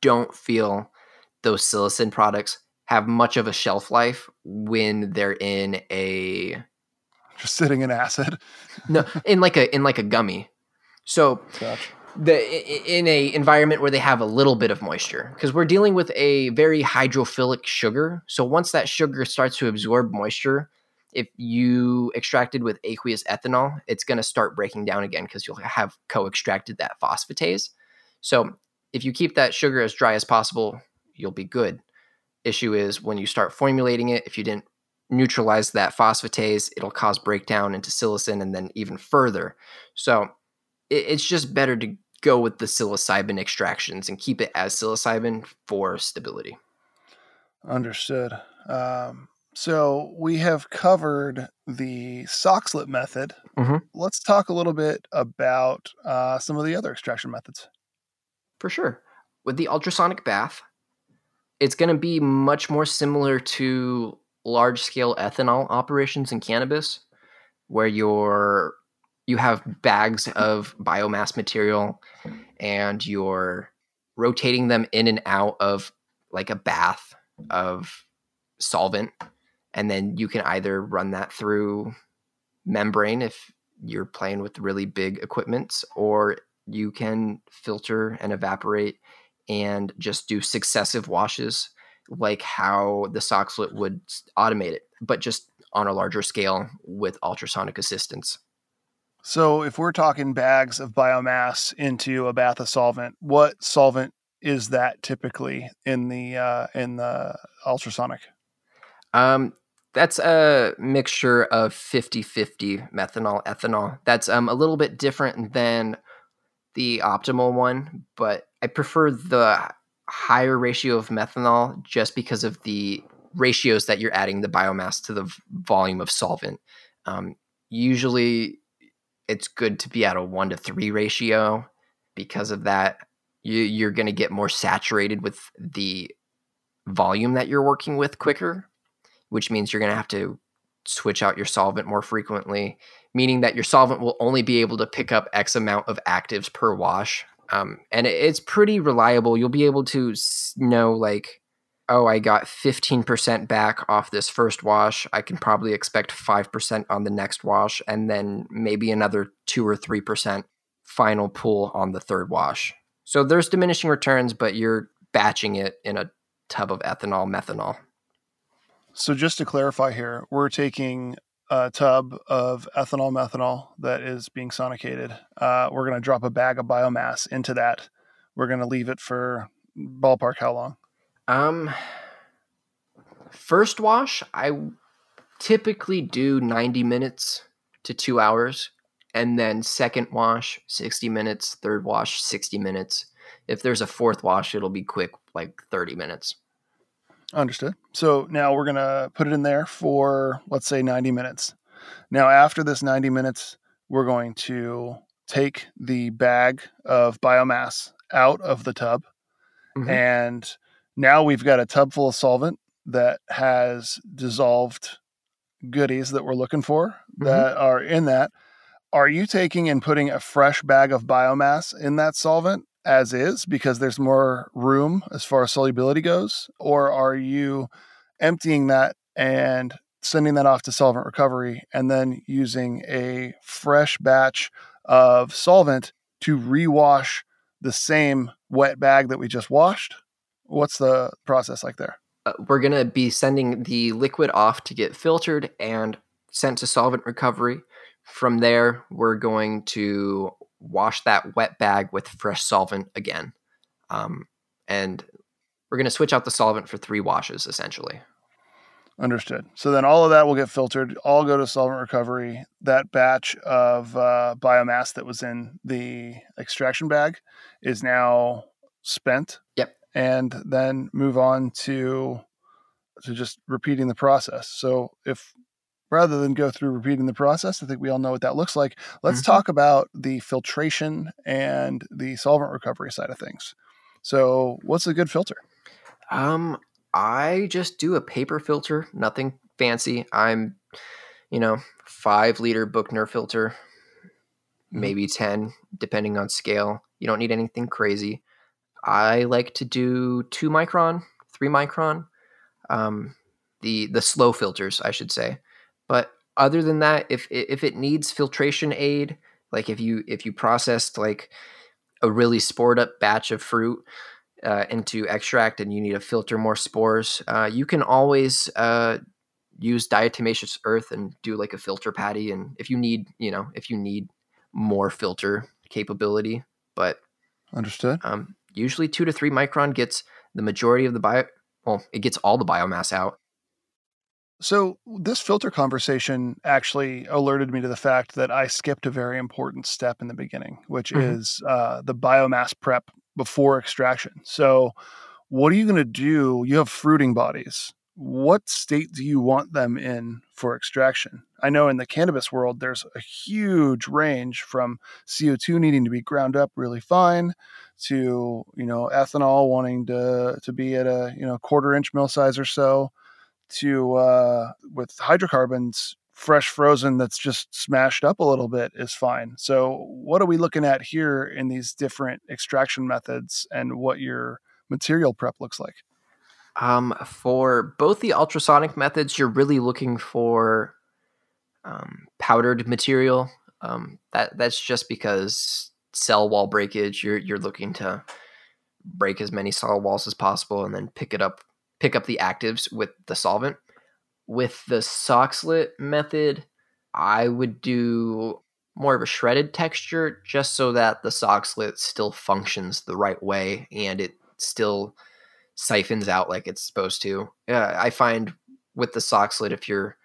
[SPEAKER 2] don't feel those psilocin products have much of a shelf life when they're in a
[SPEAKER 1] just sitting in acid.
[SPEAKER 2] no, in like a in like a gummy. So gotcha. the in a environment where they have a little bit of moisture because we're dealing with a very hydrophilic sugar. So once that sugar starts to absorb moisture, if you extracted with aqueous ethanol, it's going to start breaking down again because you'll have co-extracted that phosphatase. So if you keep that sugar as dry as possible, you'll be good. Issue is when you start formulating it, if you didn't neutralize that phosphatase, it'll cause breakdown into psilocin and then even further. So it's just better to go with the psilocybin extractions and keep it as psilocybin for stability.
[SPEAKER 1] Understood. Um, so we have covered the Soxhlet method. Mm-hmm. Let's talk a little bit about uh, some of the other extraction methods.
[SPEAKER 2] For sure. With the ultrasonic bath, it's going to be much more similar to large scale ethanol operations in cannabis, where you're you have bags of biomass material and you're rotating them in and out of like a bath of solvent. And then you can either run that through membrane if you're playing with really big equipments or you can filter and evaporate and just do successive washes like how the Soxhlet would automate it but just on a larger scale with ultrasonic assistance
[SPEAKER 1] so if we're talking bags of biomass into a bath of solvent, what solvent is that typically in the uh, in the ultrasonic?
[SPEAKER 2] Um, that's a mixture of 50-50 methanol ethanol. That's um, a little bit different than the optimal one, but I prefer the higher ratio of methanol just because of the ratios that you're adding the biomass to the volume of solvent. Um, usually it's good to be at a one to three ratio because of that. You, you're going to get more saturated with the volume that you're working with quicker, which means you're going to have to switch out your solvent more frequently, meaning that your solvent will only be able to pick up X amount of actives per wash. Um, and it, it's pretty reliable. You'll be able to know, like, oh, I got 15% back off this first wash. I can probably expect 5% on the next wash, and then maybe another 2 or 3% final pull on the third wash. So there's diminishing returns, but you're batching it in a tub of ethanol, methanol.
[SPEAKER 1] So just to clarify here, we're taking a tub of ethanol, methanol that is being sonicated. Uh, we're going to drop a bag of biomass into that. We're going to leave it for ballpark how long?
[SPEAKER 2] Um, first wash, I typically do 90 minutes to two hours. And then second wash, 60 minutes. Third wash, 60 minutes. If there's a fourth wash, it'll be quick, like 30 minutes.
[SPEAKER 1] Understood. So now we're going to put it in there for, let's say, 90 minutes. Now, after this 90 minutes, we're going to take the bag of biomass out of the tub mm-hmm. and now we've got a tub full of solvent that has dissolved goodies that we're looking for mm-hmm. that are in that. Are you taking and putting a fresh bag of biomass in that solvent as is because there's more room as far as solubility goes? Or are you emptying that and sending that off to solvent recovery and then using a fresh batch of solvent to rewash the same wet bag that we just washed? What's the process like there?
[SPEAKER 2] Uh, we're going to be sending the liquid off to get filtered and sent to solvent recovery. From there, we're going to wash that wet bag with fresh solvent again. Um, and we're going to switch out the solvent for three washes essentially.
[SPEAKER 1] Understood. So then all of that will get filtered, all go to solvent recovery. That batch of uh, biomass that was in the extraction bag is now spent.
[SPEAKER 2] Yep.
[SPEAKER 1] And then move on to to just repeating the process. So if rather than go through repeating the process, I think we all know what that looks like. Let's
[SPEAKER 2] Mhm.
[SPEAKER 1] talk about the filtration and the solvent recovery side of things. So what's a good filter?
[SPEAKER 2] Um, I just do a paper filter, nothing fancy. I'm, you know, five liter Buchner filter,
[SPEAKER 1] Mhm.
[SPEAKER 2] maybe 10, depending on scale. You don't need anything crazy. I like to do two micron, three micron, um, the the slow filters, I should say. But other than that, if if it needs filtration aid, like if you if you processed like a really spored up batch of fruit uh, into extract and you need to filter more spores, uh, you can always uh, use diatomaceous earth and do like a filter patty. And if you need, you know, if you need more filter capability, but
[SPEAKER 1] Understood.
[SPEAKER 2] um, usually two to three micron gets the majority of the bio. Well, it gets all the biomass out.
[SPEAKER 1] So this filter conversation actually alerted me to the fact that I skipped a very important step in the beginning, which
[SPEAKER 2] Mhm.
[SPEAKER 1] is uh, the biomass prep before extraction. So, what are you going to do? You have fruiting bodies. What state do you want them in for extraction? I know in the cannabis world, there's a huge range from CO2 needing to be ground up really fine to you know ethanol wanting to to be at a you know quarter inch mill size or so to uh, with hydrocarbons fresh frozen that's just smashed up a little bit is fine so what are we looking at here in these different extraction methods and what your material prep looks like
[SPEAKER 2] Um, for both the ultrasonic methods, you're really looking for um, powdered material. Um, that that's just because cell wall breakage. You're you're looking to break as many cell walls as possible and then pick it up, pick up the actives with the solvent. With the soxhlet method, I would do more of a shredded texture just so that the soxhlet still functions the right way and it still siphons out like it's supposed to. Uh, I find with the soxhlet, if you're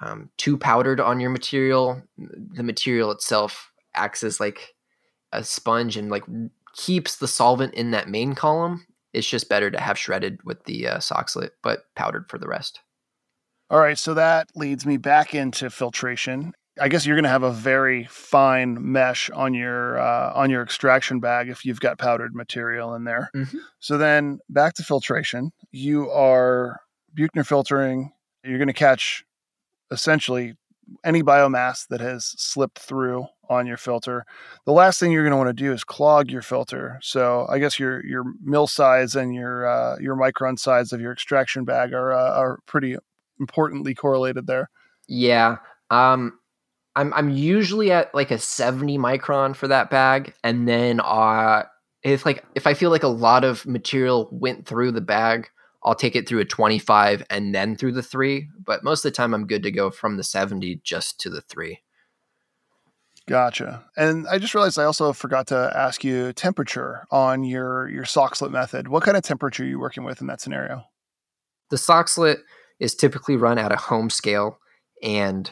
[SPEAKER 2] um, too powdered on your material, the material itself acts as like a sponge and like keeps the solvent in that main column. It's just better to have shredded with the uh, soxlet, but powdered for the rest.
[SPEAKER 1] all right so that leads me back into filtration i guess you're going to have a very fine mesh on your uh, on your extraction bag if you've got powdered material in there
[SPEAKER 2] Mhm.
[SPEAKER 1] So then back to filtration. You are Buchner filtering. You're going to catch essentially any biomass that has slipped through on your filter. The last thing you're going to want to do is clog your filter. So I guess your your mill size and your uh, your micron size of your extraction bag are uh, are pretty importantly correlated there.
[SPEAKER 2] Yeah. Um I'm I'm usually at like a 70 micron for that bag and then uh if like if I feel like a lot of material went through the bag, I'll take it through a 25 and then through the 3, but most of the time I'm good to go from the 70 just to the 3.
[SPEAKER 1] Gotcha. And I just realized I also forgot to ask you temperature on your your soxhlet method. What kind of temperature are you working with in that scenario?
[SPEAKER 2] The soxhlet is typically run at a home scale and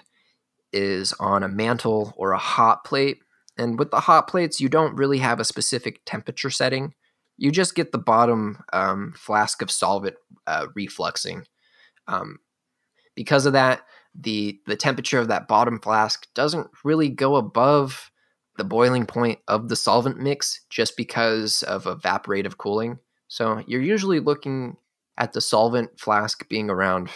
[SPEAKER 2] is on a mantle or a hot plate. And with the hot plates, you don't really have a specific temperature setting. You just get the bottom um, flask of solvent uh, refluxing. Um, because of that, the the temperature of that bottom flask doesn't really go above the boiling point of the solvent mix, just because of evaporative cooling. So you're usually looking at the solvent flask being around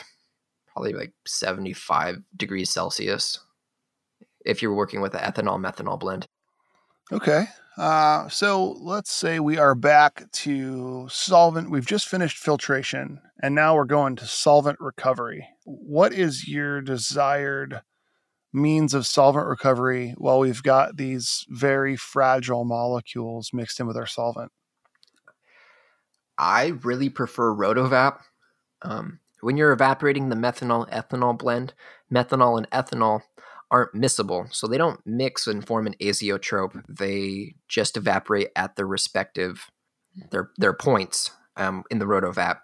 [SPEAKER 2] probably like 75 degrees Celsius if you're working with an ethanol methanol blend.
[SPEAKER 1] Okay. Uh, so let's say we are back to solvent. We've just finished filtration and now we're going to solvent recovery. What is your desired means of solvent recovery while we've got these very fragile molecules mixed in with our solvent?
[SPEAKER 2] I really prefer Rotovap. Um, when you're evaporating the methanol ethanol blend, methanol and ethanol aren't miscible, so they don't mix and form an azeotrope. They just evaporate at their respective their their points um, in the Rotovap.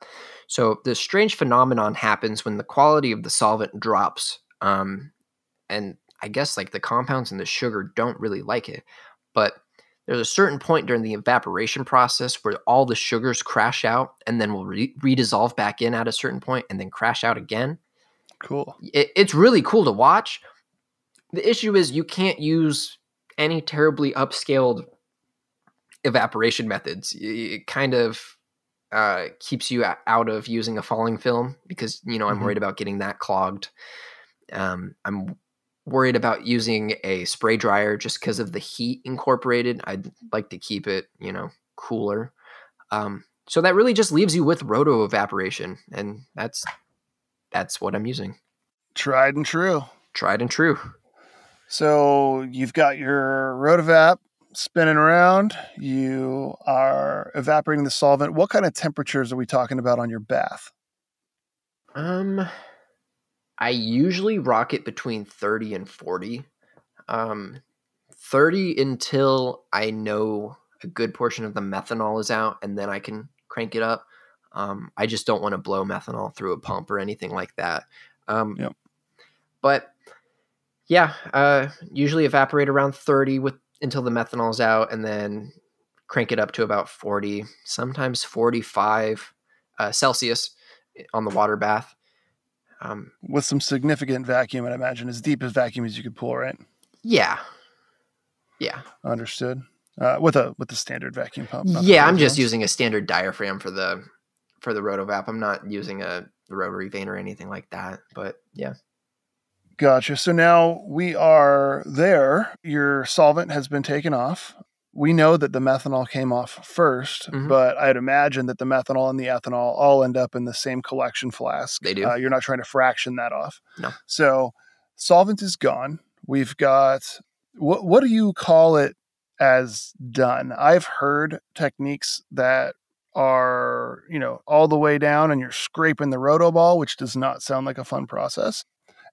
[SPEAKER 2] So this strange phenomenon happens when the quality of the solvent drops, um, and I guess like the compounds in the sugar don't really like it. But there's a certain point during the evaporation process where all the sugars crash out and then will re- redissolve back in at a certain point and then crash out again.
[SPEAKER 1] Cool.
[SPEAKER 2] It, it's really cool to watch. The issue is you can't use any terribly upscaled evaporation methods. It kind of uh, keeps you out of using a falling film because you know I'm mm-hmm. worried about getting that clogged. Um, I'm worried about using a spray dryer just because of the heat incorporated. I'd like to keep it, you know, cooler. Um, so that really just leaves you with roto evaporation, and that's that's what I'm using.
[SPEAKER 1] Tried and true.
[SPEAKER 2] Tried and true.
[SPEAKER 1] So you've got your rotovap spinning around. You are evaporating the solvent. What kind of temperatures are we talking about on your bath?
[SPEAKER 2] Um, I usually rock it between 30 and 40. Um, 30 until I know a good portion of the methanol is out, and then I can crank it up. Um, I just don't want to blow methanol through a pump or anything like that. Um, yep. But yeah, uh, usually evaporate around 30 with until the methanol's out, and then crank it up to about 40, sometimes 45 uh, Celsius eh, on the water bath.
[SPEAKER 1] Um, With some significant vacuum, I imagine as deep as vacuum as you could pull, right?
[SPEAKER 2] Yeah, yeah.
[SPEAKER 1] Understood. Uh, with a with the standard vacuum pump.
[SPEAKER 2] Yeah, I'm just ones. using a standard diaphragm for the for the rotovap. I'm not using a rotary vane or anything like that. But yeah.
[SPEAKER 1] Gotcha. So now we are there. Your solvent has been taken off we know that the methanol came off 1st mm-hmm. but I'd imagine that the methanol and the ethanol all end up in the same collection flask.
[SPEAKER 2] They do.
[SPEAKER 1] Uh, you're not trying to fraction that off.
[SPEAKER 2] No.
[SPEAKER 1] So solvent is gone. We've got what? What do you call it as done? I've heard techniques that are you know all the way down and you're scraping the roto ball, which does not sound like a fun process.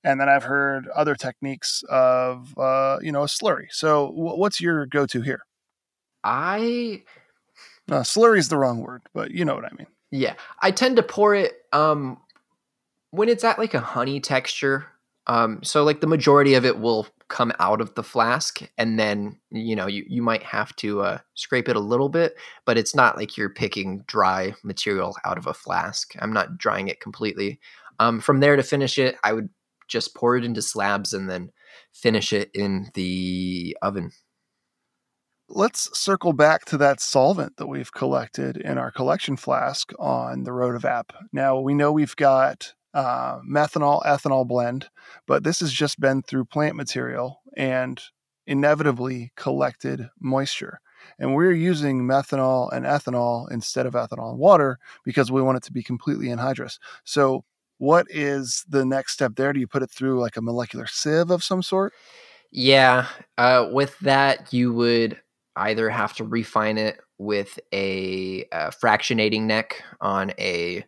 [SPEAKER 1] And then I've heard other techniques of uh, you know a slurry. So w- what's your go-to here?
[SPEAKER 2] I
[SPEAKER 1] uh, slurry is the wrong word, but you know what I mean.
[SPEAKER 2] Yeah, I tend to pour it um when it's at like a honey texture. Um, so like the majority of it will come out of the flask, and then you know you you might have to uh, scrape it a little bit, but it's not like you're picking dry material out of a flask. I'm not drying it completely. Um, from there to finish it, I would just pour it into slabs and then finish it in the oven
[SPEAKER 1] let's circle back to that solvent that we've collected in our collection flask on the Rotovap. Now, we know we've got uh, methanol ethanol blend, but this has just been through plant material and inevitably collected moisture. And we're using methanol and ethanol instead of ethanol and water because we want it to be completely anhydrous. So, what is the next step there? Do you put it through like a molecular sieve of some sort?
[SPEAKER 2] Yeah. Uh, with that, you would either have to refine it with a, a fractionating neck on a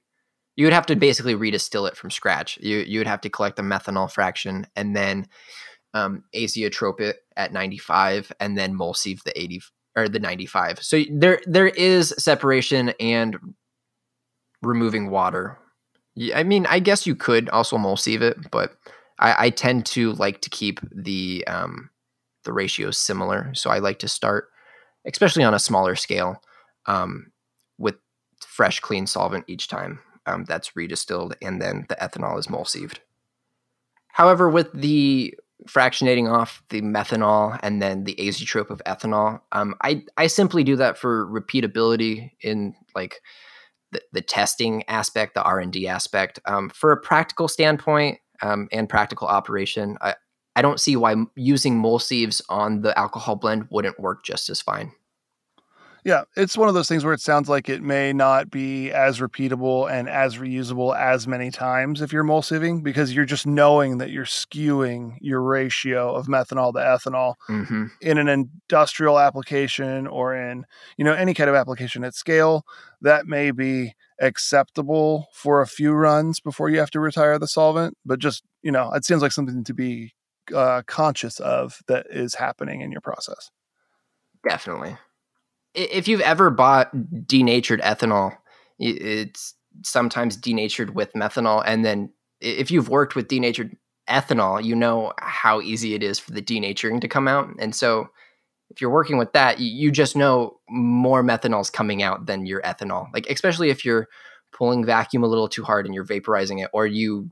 [SPEAKER 2] you would have to basically redistill it from scratch. You you would have to collect the methanol fraction and then um, azeotrope it at 95 and then sieve the 80 or the 95. So there there is separation and removing water. I mean, I guess you could also sieve it, but I, I tend to like to keep the um, the ratios similar. So I like to start especially on a smaller scale, um, with fresh, clean solvent each time um, that's redistilled, and then the ethanol is sieved. However, with the fractionating off the methanol and then the azeotrope of ethanol, um, I I simply do that for repeatability in like the, testing aspect, the R and D aspect. Um, for a practical standpoint um, and practical operation, I, I don't see why using mole sieves on the alcohol blend wouldn't work just as fine.
[SPEAKER 1] Yeah, it's one of those things where it sounds like it may not be as repeatable and as reusable as many times if you're mole sieving because you're just knowing that you're skewing your ratio of methanol to ethanol mm-hmm. in an industrial application or in you know any kind of application at scale that may be acceptable for a few runs before you have to retire the solvent but just you know it seems like something to be uh, conscious of that is happening in your process.
[SPEAKER 2] Definitely. If you've ever bought denatured ethanol, it's sometimes denatured with methanol. And then if you've worked with denatured ethanol, you know how easy it is for the denaturing to come out. And so if you're working with that, you just know more methanol is coming out than your ethanol. Like especially if you're pulling vacuum a little too hard and you're vaporizing it, or you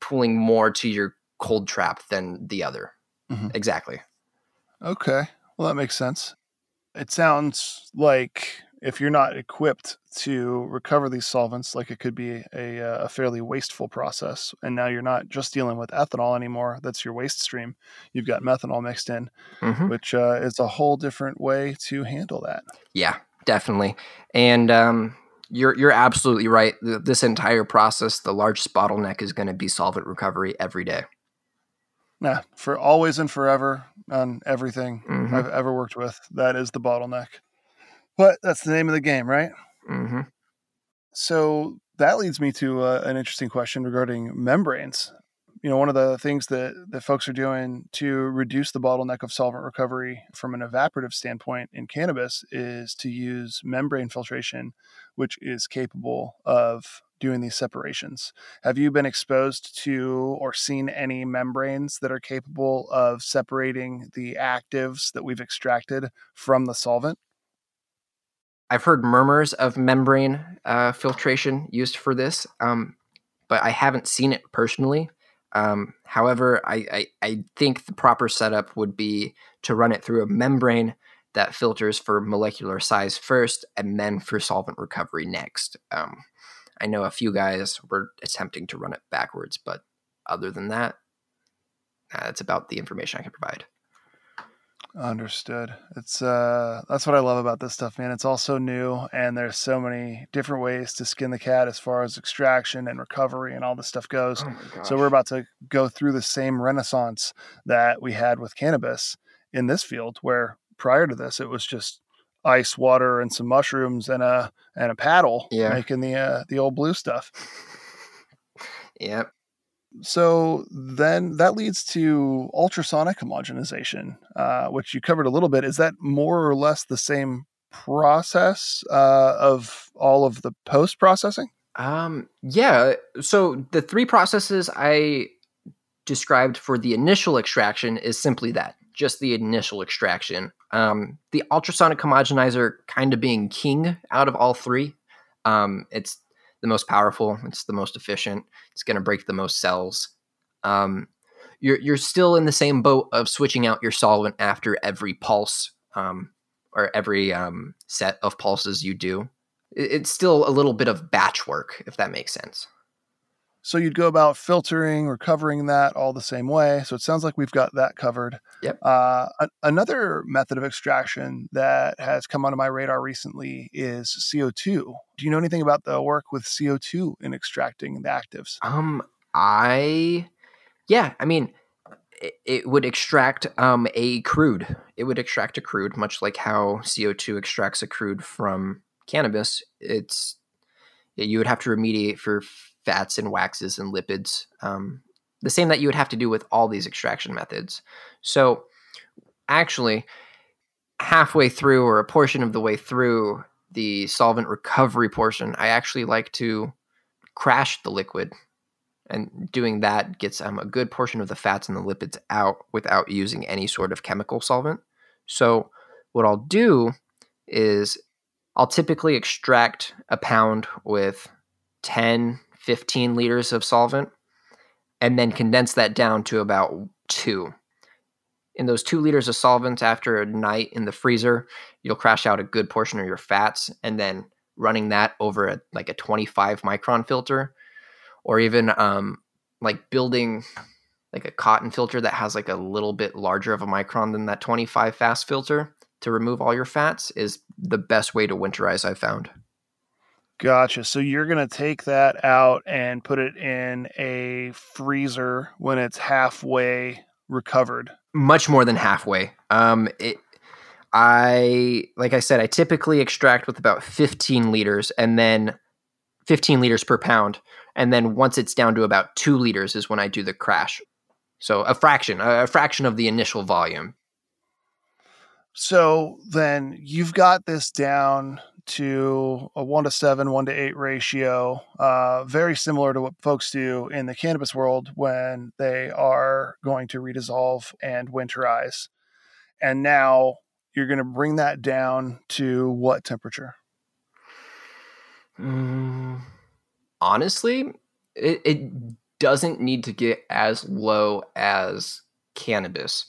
[SPEAKER 2] pulling more to your cold trap than the other. Mm-hmm. Exactly.
[SPEAKER 1] Okay. Well, that makes sense. It sounds like if you're not equipped to recover these solvents, like it could be a, uh, a, fairly wasteful process. And now you're not just dealing with ethanol anymore. That's your waste stream. You've got methanol mixed in, mm-hmm. which uh, is a whole different way to handle that.
[SPEAKER 2] Yeah, definitely. And um, you're you're absolutely right. This entire process, the largest bottleneck is going to be solvent recovery every day.
[SPEAKER 1] Yeah, for always and forever on everything mm-hmm. I've ever worked with, that is the bottleneck. But that's the name of the game, right? Mm-hmm. So that leads me to uh, an interesting question regarding membranes. You know, one of the things that, that folks are doing to reduce the bottleneck of solvent recovery from an evaporative standpoint in cannabis is to use membrane filtration, which is capable of doing these separations. Have you been exposed to or seen any membranes that are capable of separating the actives that we've extracted from the solvent?
[SPEAKER 2] I've heard murmurs of membrane uh, filtration used for this, um, but I haven't seen it personally. Um, however, I, I, I, think the proper setup would be to run it through a membrane that filters for molecular size first and then for solvent recovery next. Um, I know a few guys were attempting to run it backwards, but other than that, that's about the information I can provide.
[SPEAKER 1] Understood. It's uh that's what I love about this stuff, man. It's all so new and there's so many different ways to skin the cat as far as extraction and recovery and all this stuff goes. Oh so we're about to go through the same renaissance that we had with cannabis in this field where prior to this it was just ice water and some mushrooms and a and a paddle yeah. making the uh, the old blue stuff.
[SPEAKER 2] yep.
[SPEAKER 1] So then that leads to ultrasonic homogenization, uh, which you covered a little bit. Is that more or less the same process uh, of all of the post processing?
[SPEAKER 2] Um, yeah. So the three processes I described for the initial extraction is simply that just the initial extraction. Um, the ultrasonic homogenizer kind of being king out of all three. Um, it's the most powerful. It's the most efficient. It's going to break the most cells. Um, you're you're still in the same boat of switching out your solvent after every pulse um, or every um, set of pulses you do. It's still a little bit of batch work, if that makes sense.
[SPEAKER 1] So you'd go about filtering, recovering that all the same way. So it sounds like we've got that covered.
[SPEAKER 2] Yep.
[SPEAKER 1] Uh, a- another method of extraction that has come onto my radar recently is CO2. Do you know anything about the work with CO2 in extracting the actives?
[SPEAKER 2] Um, I, yeah, I mean, it, it would extract um, a crude. It would extract a crude, much like how CO2 extracts a crude from cannabis. It's you would have to remediate for fats and waxes and lipids, um, the same that you would have to do with all these extraction methods. So, actually, halfway through or a portion of the way through the solvent recovery portion, I actually like to crash the liquid. And doing that gets um, a good portion of the fats and the lipids out without using any sort of chemical solvent. So, what I'll do is I'll typically extract a pound with 10 15 liters of solvent and then condense that down to about two. In those two liters of solvent after a night in the freezer, you'll crash out a good portion of your fats and then running that over a, like a 25 micron filter or even um, like building like a cotton filter that has like a little bit larger of a micron than that 25 fast filter to remove all your fats is the best way to winterize I've found.
[SPEAKER 1] Gotcha. So you're going to take that out and put it in a freezer when it's halfway recovered.
[SPEAKER 2] Much more than halfway. Um, it, I like I said, I typically extract with about 15 liters, and then 15 liters per pound, and then once it's down to about two liters is when I do the crash. So a fraction, a fraction of the initial volume.
[SPEAKER 1] So then you've got this down to a one to seven, one to eight ratio, uh, very similar to what folks do in the cannabis world when they are going to redissolve and winterize. And now you're going to bring that down to what temperature?
[SPEAKER 2] Mm, honestly, it, it doesn't need to get as low as cannabis.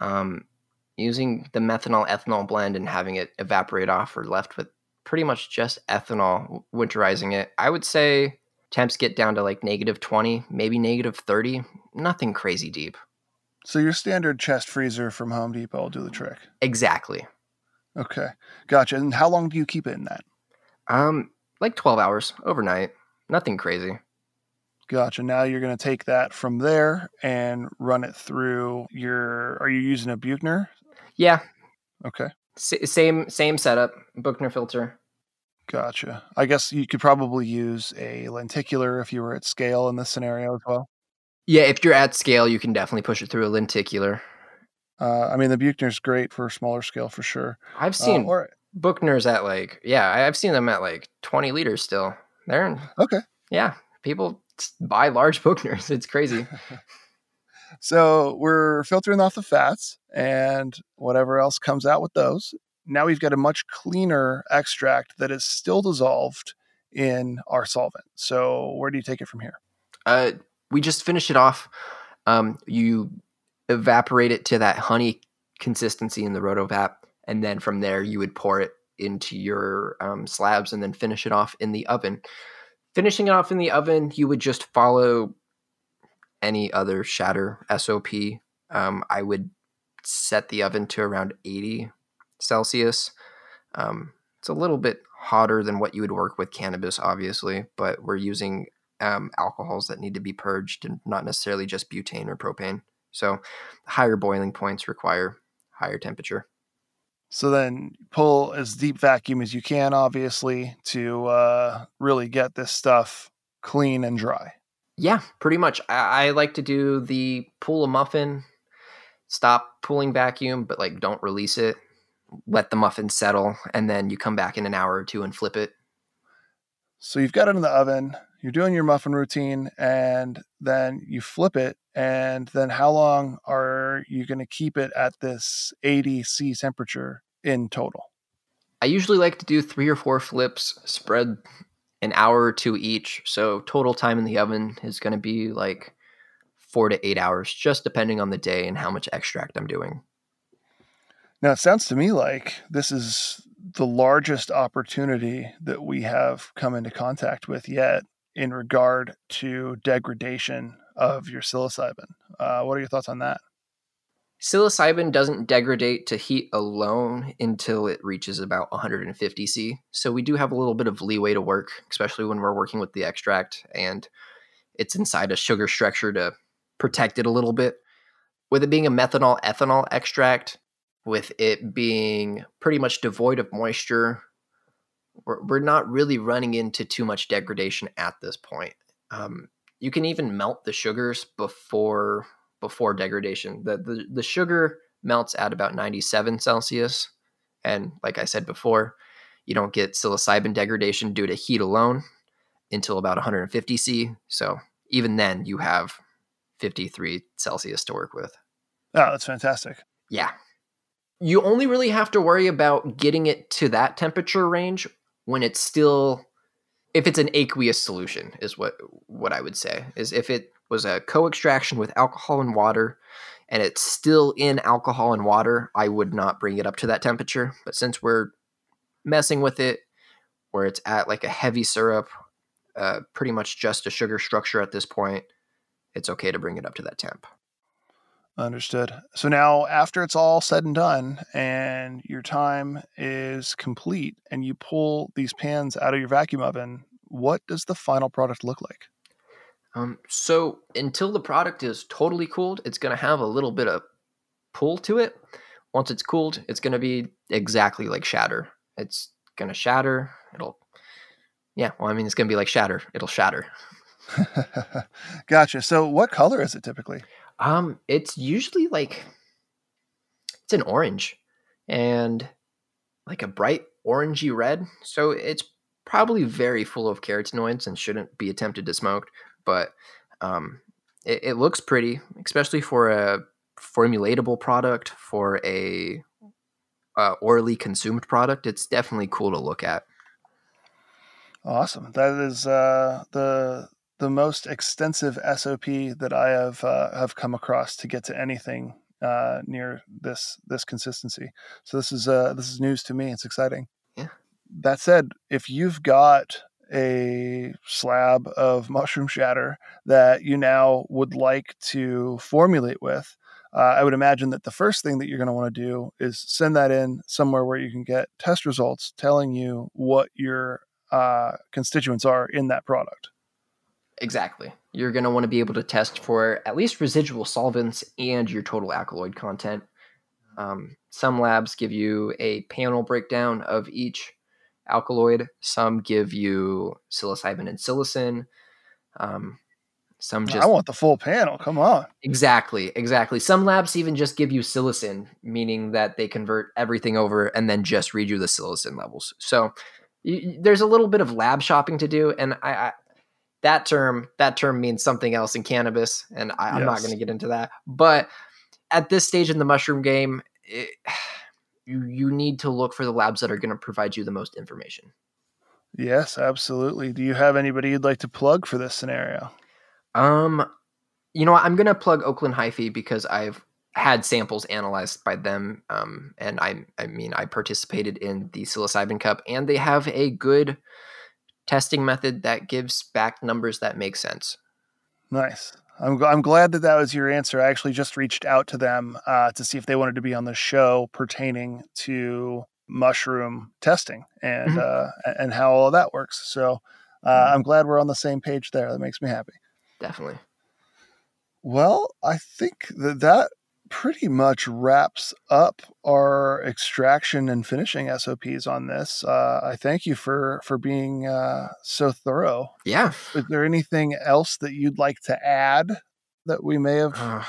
[SPEAKER 2] Um, using the methanol ethanol blend and having it evaporate off, or left with pretty much just ethanol, winterizing it. I would say temps get down to like negative 20, maybe negative 30. Nothing crazy deep.
[SPEAKER 1] So your standard chest freezer from Home Depot will do the trick.
[SPEAKER 2] Exactly.
[SPEAKER 1] Okay. Gotcha. And how long do you keep it in that?
[SPEAKER 2] Um, like 12 hours overnight. Nothing crazy.
[SPEAKER 1] Gotcha. Now you're going to take that from there and run it through your. Are you using a Buchner?
[SPEAKER 2] Yeah.
[SPEAKER 1] Okay.
[SPEAKER 2] S- same same setup. Buchner filter.
[SPEAKER 1] Gotcha. I guess you could probably use a lenticular if you were at scale in this scenario as well.
[SPEAKER 2] Yeah, if you're at scale, you can definitely push it through a lenticular.
[SPEAKER 1] Uh, I mean, the Buchner's great for smaller scale for sure.
[SPEAKER 2] I've seen
[SPEAKER 1] uh, or,
[SPEAKER 2] Buchners at like, yeah, I've seen them at like 20 liters still. They're in,
[SPEAKER 1] okay.
[SPEAKER 2] Yeah, people buy large Buchners. It's crazy.
[SPEAKER 1] so we're filtering off the fats and whatever else comes out with those. Now we've got a much cleaner extract that is still dissolved in our solvent. So where do you take it from here?
[SPEAKER 2] Uh, we just finish it off. Um, you evaporate it to that honey consistency in the rotovap, and then from there you would pour it into your um, slabs and then finish it off in the oven. Finishing it off in the oven, you would just follow any other shatter SOP. Um, I would set the oven to around 80 Celsius. Um, it's a little bit hotter than what you would work with cannabis, obviously, but we're using um, alcohols that need to be purged and not necessarily just butane or propane. So higher boiling points require higher temperature.
[SPEAKER 1] So then pull as deep vacuum as you can, obviously, to uh, really get this stuff clean and dry.
[SPEAKER 2] Yeah, pretty much. I, I like to do the pull a muffin, stop pulling vacuum, but like don't release it. Let the muffin settle, and then you come back in an hour or two and flip it.
[SPEAKER 1] So you've got it in the oven you're doing your muffin routine and then you flip it and then how long are you going to keep it at this 80 c temperature in total
[SPEAKER 2] i usually like to do three or four flips spread an hour or two each so total time in the oven is going to be like four to eight hours just depending on the day and how much extract i'm doing
[SPEAKER 1] now it sounds to me like this is the largest opportunity that we have come into contact with yet in regard to degradation of your psilocybin. Uh, what are your thoughts on that?
[SPEAKER 2] Psilocybin doesn't degrade to heat alone until it reaches about 150 C. So we do have a little bit of leeway to work, especially when we're working with the extract and it's inside a sugar structure to protect it a little bit. With it being a methanol ethanol extract, with it being pretty much devoid of moisture, we're, we're not really running into too much degradation at this point. Um, you can even melt the sugars before before degradation. The, the the sugar melts at about 97 Celsius, and like I said before, you don't get psilocybin degradation due to heat alone until about 150 C. So even then, you have 53 Celsius to work with.
[SPEAKER 1] Oh, that's fantastic.
[SPEAKER 2] Yeah. You only really have to worry about getting it to that temperature range when it's still if it's an aqueous solution is what what I would say is if it was a co-extraction with alcohol and water and it's still in alcohol and water, I would not bring it up to that temperature. But since we're messing with it where it's at like a heavy syrup, uh, pretty much just a sugar structure at this point, it's okay to bring it up to that temp.
[SPEAKER 1] Understood. So now, after it's all said and done, and your time is complete, and you pull these pans out of your vacuum oven, what does the final product look like?
[SPEAKER 2] Um, so until the product is totally cooled, it's going to have a little bit of pull to it. Once it's cooled, it's going to be exactly like shatter. It's going to shatter. It'll, yeah. Well, I mean, it's going to be like shatter. It'll shatter.
[SPEAKER 1] gotcha. So, what color is it typically?
[SPEAKER 2] Um, it's usually like it's an orange, and like a bright orangey red. So it's probably very full of carotenoids and shouldn't be attempted to smoke. But um, it, it looks pretty, especially for a formulatable product, for a uh, orally consumed product. It's definitely cool to look at.
[SPEAKER 1] Awesome. That is uh, the the most extensive SOP that I have uh, have come across to get to anything uh, near this this consistency. So this is uh, this is news to me. It's exciting.
[SPEAKER 2] Yeah.
[SPEAKER 1] That said, if you've got a slab of mushroom shatter that you now would like to formulate with, uh, I would imagine that the first thing that you're going to want to do is send that in somewhere where you can get test results telling you what your uh, constituents are in that product.
[SPEAKER 2] Exactly. You're going to want to be able to test for at least residual solvents and your total alkaloid content. Um, some labs give you a panel breakdown of each alkaloid. Some give you psilocybin and psilocin. Um, some just
[SPEAKER 1] I want the full panel. Come on.
[SPEAKER 2] Exactly, exactly. Some labs even just give you psilocin, meaning that they convert everything over and then just read you the psilocin levels. So you, there's a little bit of lab shopping to do, and I, I that term that term means something else in cannabis, and I, am not going to get into that. But at this stage in the mushroom game, it, you you need to look for the labs that are going to provide you the most information.
[SPEAKER 1] Yes, absolutely. Do you have anybody you'd like to plug for this scenario?
[SPEAKER 2] Um, you know, what? I'm gonna plug Oakland Hyphae because I've had samples analyzed by them, um, and I, I mean, I participated in the psilocybin cup, and they have a good testing method that gives back numbers that make sense.
[SPEAKER 1] Nice. I'm, I'm glad that that was your answer. I actually just reached out to them uh, to see if they wanted to be on the show pertaining to mushroom testing and mm-hmm. uh, and how all of that works. So uh, mm-hmm. I'm glad we're on the same page there. That makes me happy
[SPEAKER 2] definitely.
[SPEAKER 1] Well, I think that that pretty much wraps up our extraction and finishing SOPs on this. Uh, I thank you for for being uh, so thorough.
[SPEAKER 2] Yeah.
[SPEAKER 1] Is there anything else that you'd like to add that we may have uh,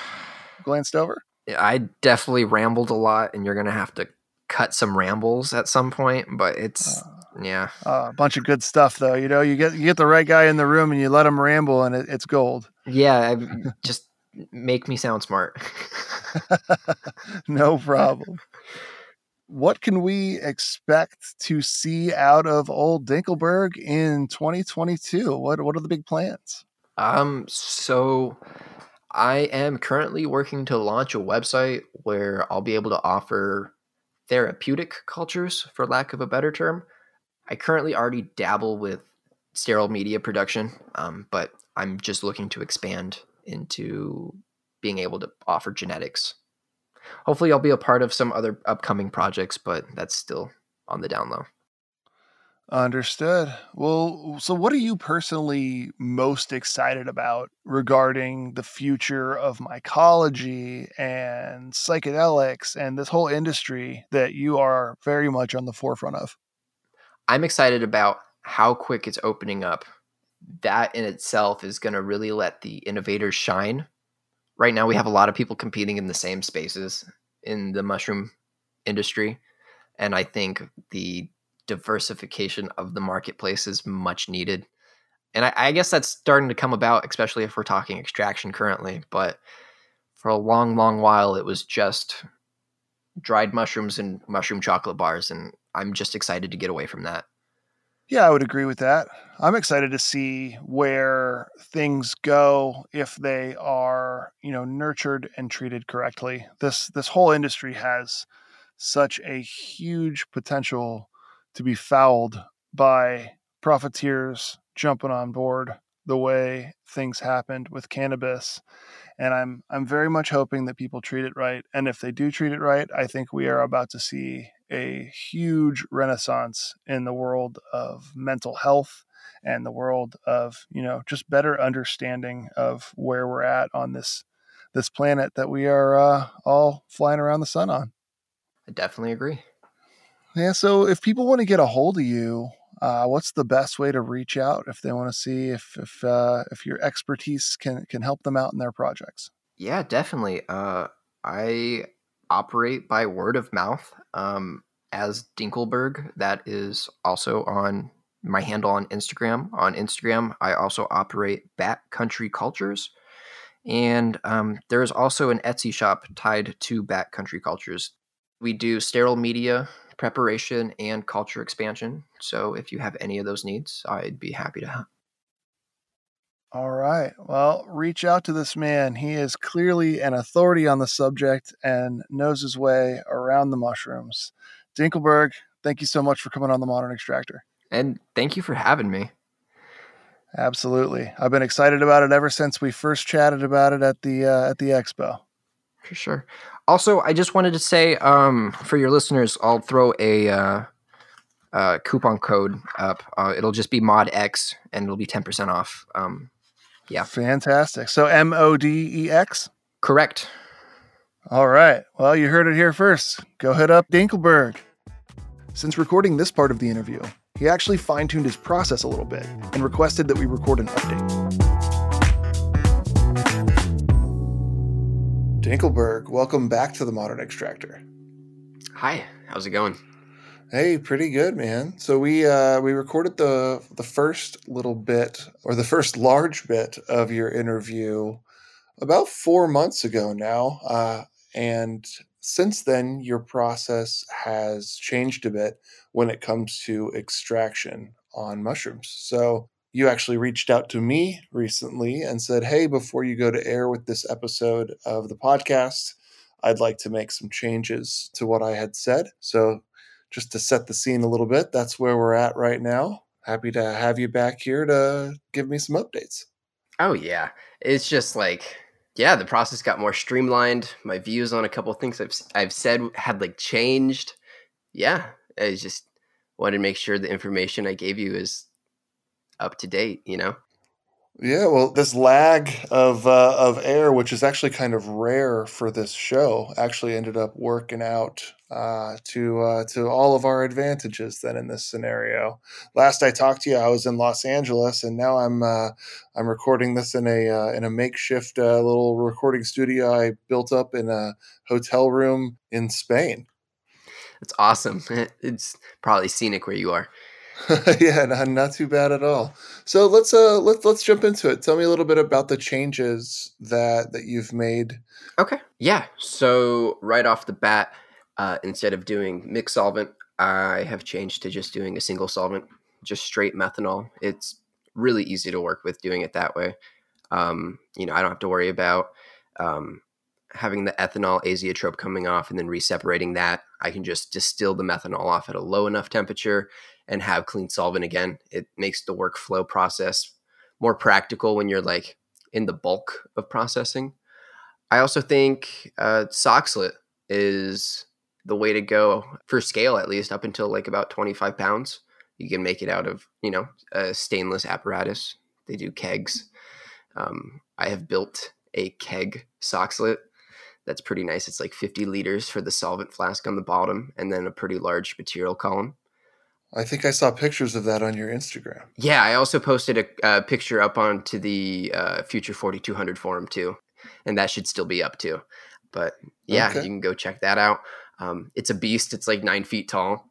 [SPEAKER 1] glanced over?
[SPEAKER 2] I definitely rambled a lot, and you're gonna have to cut some rambles at some point. But it's uh, yeah,
[SPEAKER 1] uh, a bunch of good stuff though. You know, you get you get the right guy in the room and you let him ramble, and it, it's gold.
[SPEAKER 2] Yeah, I just make me sound smart.
[SPEAKER 1] no problem. What can we expect to see out of old Dinkelberg in 2022? What what are the big plans?
[SPEAKER 2] Um, so I am currently working to launch a website where I'll be able to offer therapeutic cultures, for lack of a better term. I currently already dabble with sterile media production, um, but I'm just looking to expand into being able to offer genetics. Hopefully, I'll be a part of some other upcoming projects, but that's still on the down low.
[SPEAKER 1] Understood. Well, so what are you personally most excited about regarding the future of mycology and psychedelics and this whole industry that you are very much on the forefront of?
[SPEAKER 2] I'm excited about how quick it's opening up. That in itself is going to really let the innovators shine. Right now, we have a lot of people competing in the same spaces in the mushroom industry. And I think the diversification of the marketplace is much needed. And I, I, guess that's starting to come about, especially if we're talking extraction currently. But for a long, long while, it was just dried mushrooms and mushroom chocolate bars. And I'm just excited to get away from that.
[SPEAKER 1] Yeah, I would agree with that. I'm excited to see where things go if they are, you know, nurtured and treated correctly. This this whole industry has such a huge potential to be fouled by profiteers jumping on board the way things happened with cannabis and i'm i'm very much hoping that people treat it right and if they do treat it right i think we are about to see a huge renaissance in the world of mental health and the world of you know just better understanding of where we're at on this this planet that we are uh, all flying around the sun on.
[SPEAKER 2] I definitely agree.
[SPEAKER 1] Yeah so if people want to get a hold of you uh, what's the best way to reach out if they want to see if if uh, if your expertise can can help them out in their projects?
[SPEAKER 2] Yeah definitely. Uh, i operate by word of mouth um,
[SPEAKER 3] as Dinkelberg. That is also on my handle on Instagram. On Instagram, I also operate Bat Country Cultures. And um, there is also an Etsy shop tied to Bat Country Cultures. We do sterile media preparation and culture expansion. So if you have any of those needs, I'd be happy to help.
[SPEAKER 1] All right. Well, reach out to this man. He is clearly an authority on the subject and knows his way around the mushrooms. Dinkelberg, thank you so much for coming on the Modern Extractor.
[SPEAKER 3] And thank you for having me.
[SPEAKER 1] Absolutely. I've been excited about it ever since we first chatted about it at the uh, at the expo.
[SPEAKER 3] For sure. Also, I just wanted to say um, for your listeners, I'll throw a uh, uh, coupon code up. Uh, it'll just be mod X, and it'll be ten percent off. Um, yeah.
[SPEAKER 1] Fantastic. So M O D E X.
[SPEAKER 3] Correct.
[SPEAKER 1] All right. Well, you heard it here first. Go hit up Dinkelberg. Since recording this part of the interview, he actually fine tuned his process a little bit and requested that we record an update. Dinkelberg, welcome back to the Modern Extractor.
[SPEAKER 2] Hi, how's it going?
[SPEAKER 1] Hey, pretty good, man. So we uh, we recorded the the first little bit or the first large bit of your interview about four months ago now, uh, and since then your process has changed a bit when it comes to extraction on mushrooms. So you actually reached out to me recently and said, Hey, before you go to air with this episode of the podcast, I'd like to make some changes to what I had said. So, just to set the scene a little bit, that's where we're at right now. Happy to have you back here to give me some updates.
[SPEAKER 2] Oh, yeah. It's just like, yeah, the process got more streamlined. My views on a couple things I've, I've said had like changed. Yeah, I just wanted to make sure the information I gave you is up to date, you know?
[SPEAKER 1] Yeah, well, this lag of uh, of air, which is actually kind of rare for this show, actually ended up working out uh, to uh, to all of our advantages. Then in this scenario, last I talked to you, I was in Los Angeles, and now I'm uh, I'm recording this in a uh, in a makeshift uh, little recording studio I built up in a hotel room in Spain.
[SPEAKER 2] It's awesome. It's probably scenic where you are.
[SPEAKER 1] yeah, not, not too bad at all. So let's uh let's let's jump into it. Tell me a little bit about the changes that that you've made.
[SPEAKER 2] Okay. Yeah. So right off the bat, uh, instead of doing mixed solvent, I have changed to just doing a single solvent, just straight methanol. It's really easy to work with doing it that way. Um, you know, I don't have to worry about um, having the ethanol azeotrope coming off and then reseparating that. I can just distill the methanol off at a low enough temperature and have clean solvent again. It makes the workflow process more practical when you're like in the bulk of processing. I also think uh, Soxhlet is the way to go for scale, at least up until like about 25 pounds. You can make it out of, you know, a stainless apparatus. They do kegs. Um, I have built a keg Soxhlet that's pretty nice. It's like 50 liters for the solvent flask on the bottom and then a pretty large material column.
[SPEAKER 1] I think I saw pictures of that on your Instagram.
[SPEAKER 2] Yeah, I also posted a, a picture up onto the uh, Future 4200 forum too, and that should still be up too. But yeah, okay. you can go check that out. Um, it's a beast. It's like nine feet tall.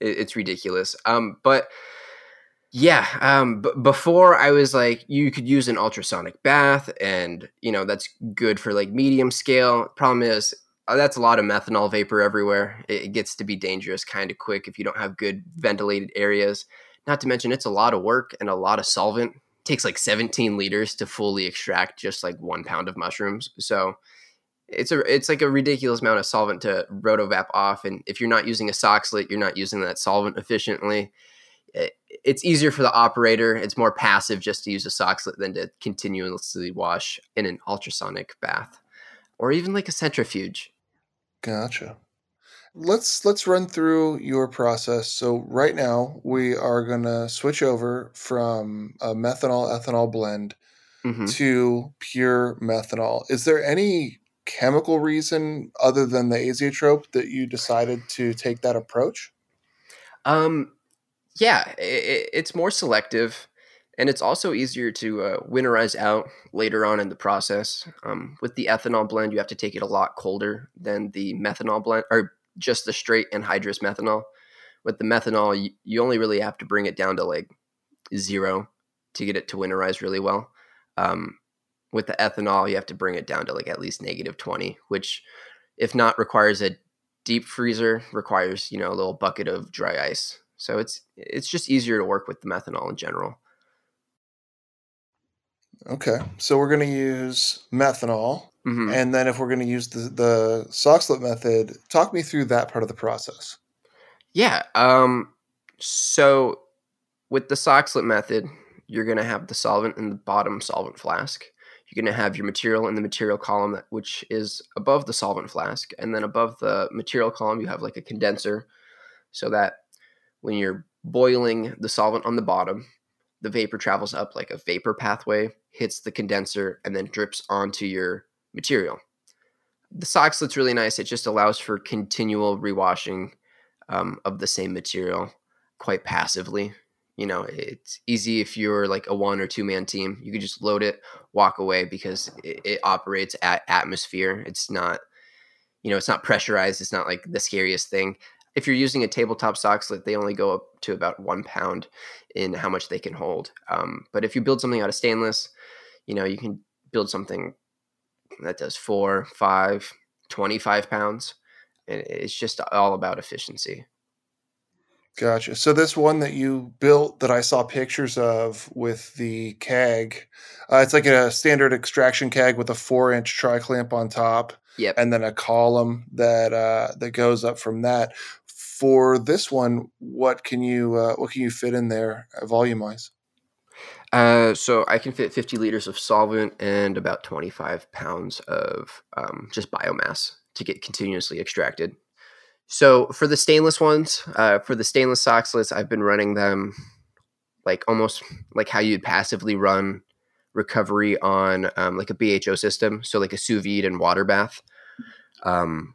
[SPEAKER 2] It, it's ridiculous. Um, but yeah, um, b- before I was like, you could use an ultrasonic bath, and you know that's good for like medium scale. Problem is, uh, that's a lot of methanol vapor everywhere. It, it gets to be dangerous kind of quick if you don't have good ventilated areas. Not to mention, it's a lot of work and a lot of solvent. It takes like 17 liters to fully extract just like one pound of mushrooms. So it's a it's like a ridiculous amount of solvent to rotovap off. And if you're not using a Soxhlet, you're not using that solvent efficiently. It, it's easier for the operator. It's more passive just to use a Soxhlet than to continuously wash in an ultrasonic bath or even like a centrifuge.
[SPEAKER 1] Gotcha. Let's let's run through your process. So right now we are gonna switch over from a methanol ethanol blend mm-hmm. to pure methanol. Is there any chemical reason other than the azeotrope that you decided to take that approach?
[SPEAKER 2] Um, yeah, it, it's more selective and it's also easier to uh, winterize out later on in the process. Um, with the ethanol blend, you have to take it a lot colder than the methanol blend or just the straight anhydrous methanol. With the methanol, you, you only really have to bring it down to like zero to get it to winterize really well. Um, with the ethanol, you have to bring it down to like at least negative 20, which, if not, requires a deep freezer, requires, you know, a little bucket of dry ice. So it's it's just easier to work with the methanol in general.
[SPEAKER 1] Okay, so we're going to use methanol,
[SPEAKER 2] Mhm.
[SPEAKER 1] and then if we're going to use the the Soxhlet method, talk me through that part of the process.
[SPEAKER 2] Yeah. Um, so with the Soxhlet method, you're going to have the solvent in the bottom solvent flask. You're going to have your material in the material column, which is above the solvent flask. And then above the material column, you have like a condenser so that when you're boiling the solvent on the bottom, the vapor travels up like a vapor pathway, hits the condenser, and then drips onto your material. The Soxhlet's really nice. It just allows for continual rewashing um, of the same material quite passively. You know, it's easy if you're like a one or two man team. You could just load it, walk away because it, it operates at atmosphere. It's not, you know, it's not pressurized. It's not like the scariest thing. If you're using a tabletop Soxhlet, they only go up to about one pound in how much they can hold. Um, but if you build something out of stainless, you know, you can build something that does four, five, 25 pounds. And it's just all about efficiency.
[SPEAKER 1] Gotcha. So this one that you built that I saw pictures of with the keg, uh, it's like a standard extraction keg with a four inch tri clamp on top,
[SPEAKER 2] Yep.
[SPEAKER 1] and then a column that uh, that goes up from that. For this one, what can you uh, what can you fit in there volume wise?
[SPEAKER 2] Uh, so I can fit 50 liters of solvent and about 25 pounds of um, just biomass to get continuously extracted. So for the stainless ones, uh, for the stainless Soxhlets, I've been running them like almost like how you'd passively run recovery on um, like a BHO system, so like a sous vide and water bath. Um,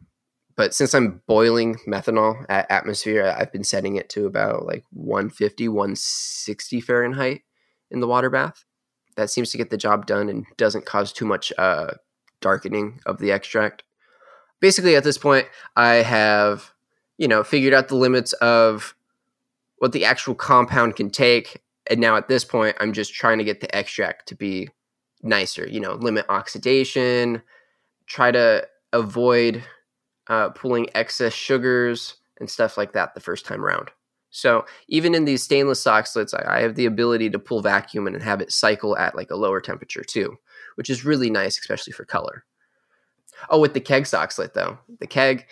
[SPEAKER 2] but since I'm boiling methanol at atmosphere, I've been setting it to about like 150, 160 Fahrenheit in the water bath. That seems to get the job done and doesn't cause too much uh, darkening of the extract. Basically, at this point, I have, you know, figured out the limits of what the actual compound can take. And now at this point, I'm just trying to get the extract to be nicer, you know, limit oxidation, try to avoid uh, pulling excess sugars and stuff like that the first time around. So even in these stainless I, I have the ability to pull vacuum and have it cycle at like a lower temperature too, which is really nice, especially for color. Oh, with the keg Soxhlet though, the keg,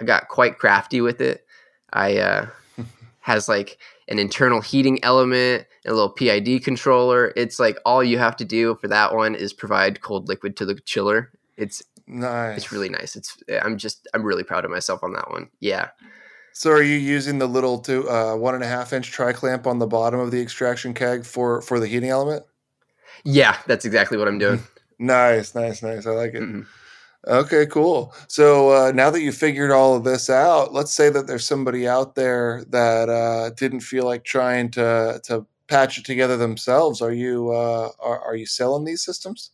[SPEAKER 2] I got quite crafty with it. I uh, has like an internal heating element, a little PID controller. It's like all you have to do for that one is provide cold liquid to the chiller. It's
[SPEAKER 1] Nice.
[SPEAKER 2] it's really nice. It's I'm just I'm really proud of myself on that one. Yeah.
[SPEAKER 1] So are you using the little two uh, one and a half inch tri clamp on the bottom of the extraction keg for for the heating element?
[SPEAKER 2] Yeah, that's exactly what I'm doing.
[SPEAKER 1] Nice, nice, nice. I like it.
[SPEAKER 2] Mhm.
[SPEAKER 1] Okay, cool. So uh, now that you figured all of this out, let's say that there's somebody out there that uh, didn't feel like trying to to patch it together themselves. Are you uh, are, are you selling these systems?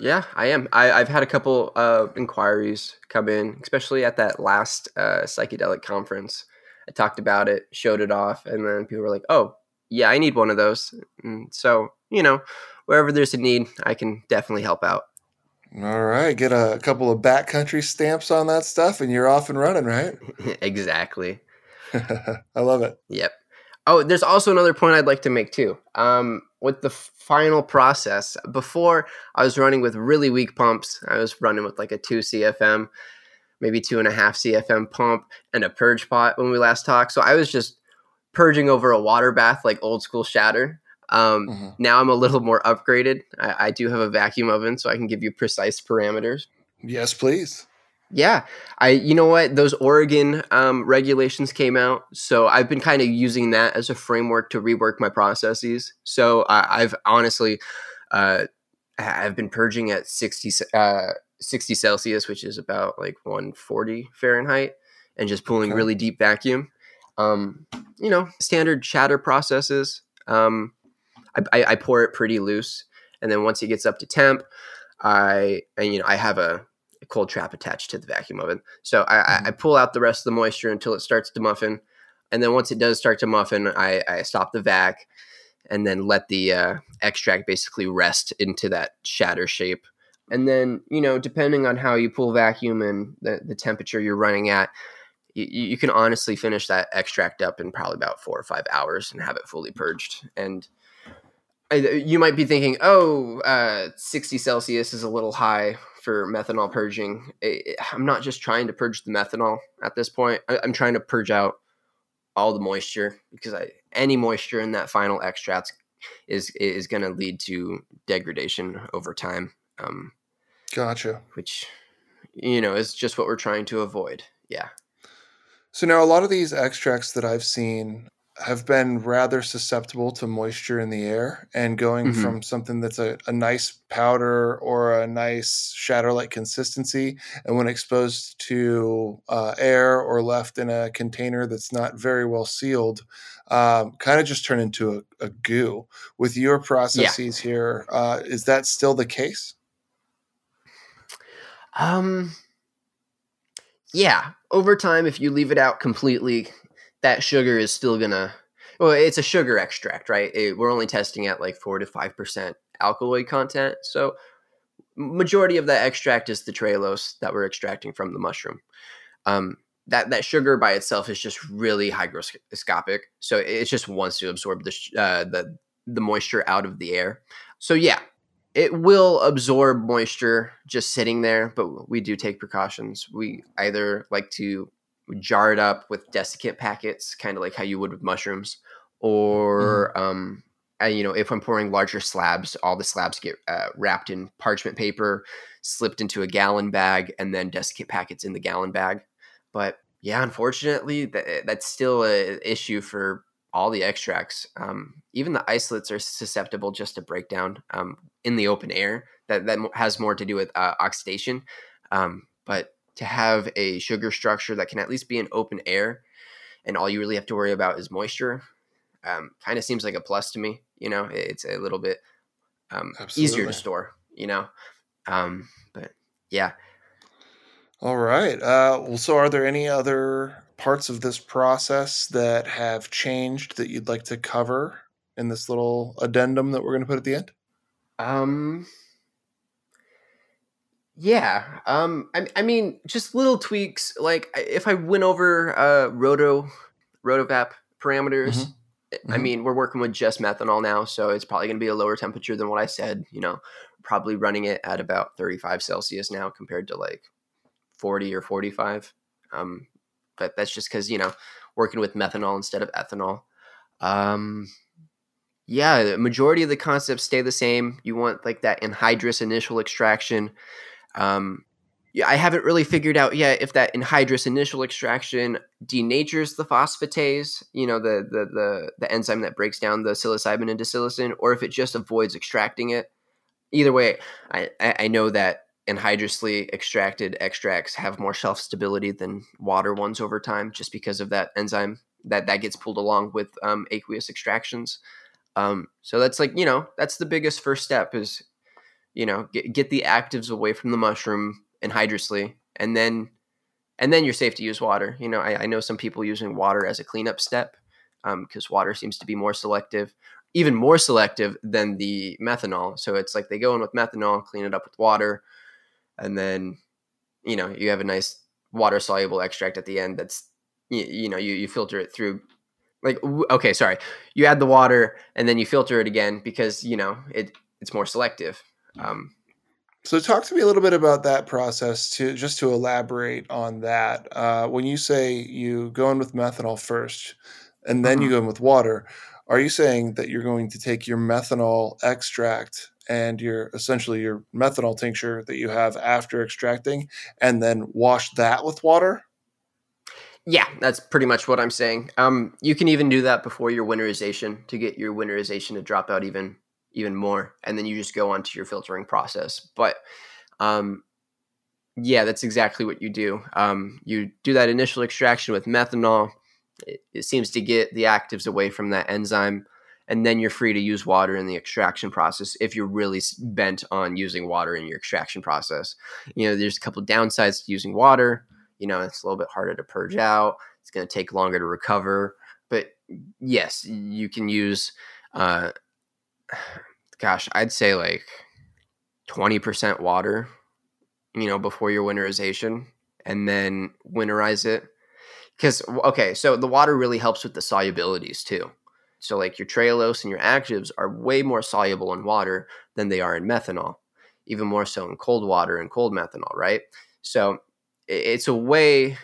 [SPEAKER 2] Yeah, I am. I, I've had a couple uh, inquiries come in, especially at that last uh, psychedelic conference. I talked about it, showed it off, and then people were like, "Oh, yeah, I need one of those." And so, you know, wherever there's a need, I can definitely help out.
[SPEAKER 1] All right, get a couple of Bat Country stamps on that stuff, and you're off and running, right?
[SPEAKER 2] exactly.
[SPEAKER 1] I love it.
[SPEAKER 2] Yep. Oh, there's also another point I'd like to make too. Um, with the final process, before I was running with really weak pumps. I was running with like a two CFM, maybe two and a half CFM pump, and a purge pot when we last talked. So I was just purging over a water bath like old school shatter. Um,
[SPEAKER 1] Mhm.
[SPEAKER 2] Now I'm a little more upgraded. I, I do have a vacuum oven, so I can give you precise parameters.
[SPEAKER 1] Yes, please.
[SPEAKER 2] Yeah, I you know what those Oregon um, regulations came out, so I've been kind of using that as a framework to rework my processes. So I, I've honestly, uh, I've been purging at 60, uh, 60 Celsius, which is about like 140 Fahrenheit, and just pulling
[SPEAKER 1] Okay.
[SPEAKER 2] really deep vacuum. Um, you know, standard shatter processes. Um, I, I, pour it pretty loose, and then once it gets up to temp, I and you know I have a cold trap attached to the vacuum oven. So I, mm-hmm. I, pull out the rest of the moisture until it starts to muffin, and then once it does start to muffin, I, I stop the vac, and then let the uh, extract basically rest into that shatter shape. And then you know, depending on how you pull vacuum and the, the temperature you're running at, you, you can honestly finish that extract up in probably about four or five hours and have it fully purged. And you might be thinking, oh, uh, 60 Celsius is a little high for methanol purging. I'm not just trying to purge the methanol at this point. I'm trying to purge out all the moisture because I, any moisture in that final extract is is going to lead to degradation over time. Um,
[SPEAKER 1] gotcha.
[SPEAKER 2] Which you know is just what we're trying to avoid. Yeah.
[SPEAKER 1] So now a lot of these extracts that I've seen have been rather susceptible to moisture in the air and going mm-hmm. from something that's a, a, nice powder or a nice shatter like consistency and when exposed to uh, air or left in a container that's not very well sealed um, kind of just turn into a, a, goo with your processes yeah. here uh, is that still the case
[SPEAKER 2] um yeah over time if you leave it out completely that sugar is still gonna well it's a sugar extract right? It, we're only testing at like 4 to 5% alkaloid content. So majority of that extract is the trehalose that we're extracting from the mushroom. Um, that that sugar by itself is just really hygroscopic. So it just wants to absorb the uh, the the moisture out of the air. So yeah it will absorb moisture just sitting there but we do take precautions. We either like to jar it up with desiccant packets, kind of like how you would with mushrooms, or mm-hmm. um, you know, if I'm pouring larger slabs, all the slabs get uh, wrapped in parchment paper, slipped into a gallon bag, and then desiccant packets in the gallon bag. But yeah, unfortunately, that, that's still an issue for all the extracts. Um, even the isolates are susceptible just to breakdown um, in the open air. That that has more to do with uh, oxidation. Um, but to have a sugar structure that can at least be in open air and all you really have to worry about is moisture um, kind of seems like a plus to me you know? It's a little bit um, easier to store you know? Um, but yeah.
[SPEAKER 1] All right uh, well so are there any other parts of this process that have changed that you'd like to cover in this little addendum that we're going to put at the end?
[SPEAKER 2] Um yeah, um, I, I mean, just little tweaks. Like if I went over uh, roto, rotovap parameters, mm-hmm. I mm-hmm. mean, we're working with just methanol now, so it's probably going to be a lower temperature than what I said. You know, probably running it at about 35 Celsius now compared to like 40 or 45. Um, but that's just because you know working with methanol instead of ethanol. Um, yeah, the majority of the concepts stay the same. You want like that anhydrous initial extraction um, yeah, I haven't really figured out yet if that anhydrous initial extraction denatures the phosphatase, you know, the the the, the enzyme that breaks down the psilocybin into psilocin, or if it just avoids extracting it. Either way, I, I know that anhydrously extracted extracts have more shelf stability than water ones over time, just because of that enzyme that that gets pulled along with um, aqueous extractions. Um, so that's like you know that's the biggest first step is you know get, get the actives away from the mushroom anhydrously and then and then you're safe to use water. You know i, I know some people using water as a cleanup step because um, water seems to be more selective even more selective than the methanol. So it's like they go in with methanol clean it up with water and then you know you have a nice water soluble extract at the end that's you, you know you, you filter it through like okay sorry. You add the water and then you filter it again because you know it it's more selective um,
[SPEAKER 1] so talk to me a little bit about that process to just to elaborate on that. Uh, when you say you go in with methanol first and then uh-huh. you go in with water, are you saying that you're going to take your methanol extract and your essentially your methanol tincture that you have after extracting and then wash that with water?
[SPEAKER 2] Yeah, that's pretty much what I'm saying. Um, you can even do that before your winterization to get your winterization to drop out even even more and then you just go on to your filtering process but um, yeah that's exactly what you do um, you do that initial extraction with methanol it, it, seems to get the actives away from that enzyme and then you're free to use water in the extraction process if you're really bent on using water in your extraction process. You know, there's a couple downsides to using water. You know, it's a little bit harder to purge out. It's going to take longer to recover. But yes, you can use, uh, gosh, I'd say like 20% water, you know, before your winterization and then winterize it. Because, okay, so the water really helps with the solubilities too. So, like your trehalose and your actives are way more soluble in water than they are in methanol, even more so in cold water and cold methanol, right? So, it's a way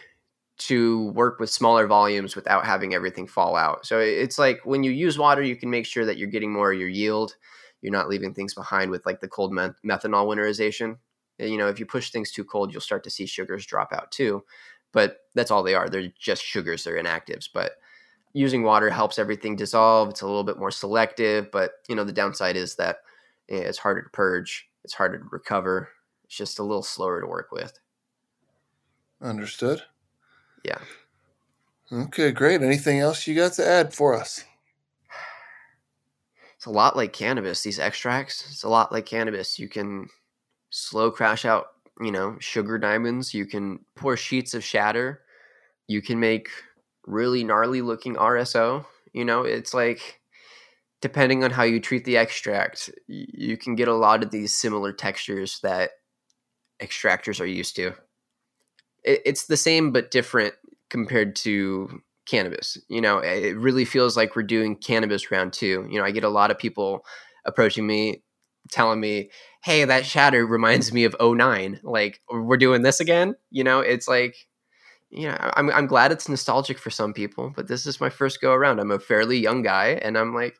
[SPEAKER 2] to work with smaller volumes without having everything fall out. So, it's like when you use water, you can make sure that you're getting more of your yield. You're not leaving things behind with like the cold methanol winterization. You know, if you push things too cold, you'll start to see sugars drop out too. But that's all they are. They're just sugars, they're inactives. But using water helps everything dissolve. It's a little bit more selective, but you know the downside is that eh, it's harder to purge. It's harder to recover. It's just a little slower to work with.
[SPEAKER 1] Understood.
[SPEAKER 2] Yeah.
[SPEAKER 1] Okay, great. Anything else you got to add for us?
[SPEAKER 2] It's a lot like cannabis. These extracts. It's a lot like cannabis. You can slow crash out. You know, sugar diamonds. You can pour sheets of shatter. You can make really gnarly looking RSO. You know, it's like depending on how you treat the extract, you can get a lot of these similar textures that extractors are used to. It's the same but different compared to cannabis. You know, it really feels like we're doing cannabis round two. You know, I get a lot of people approaching me telling me, hey, that shatter reminds me of 09. Like, we're doing this again. You know, it's like you know, I'm I'm glad it's nostalgic for some people, but this is my first go around. I'm a fairly young guy, and I'm like,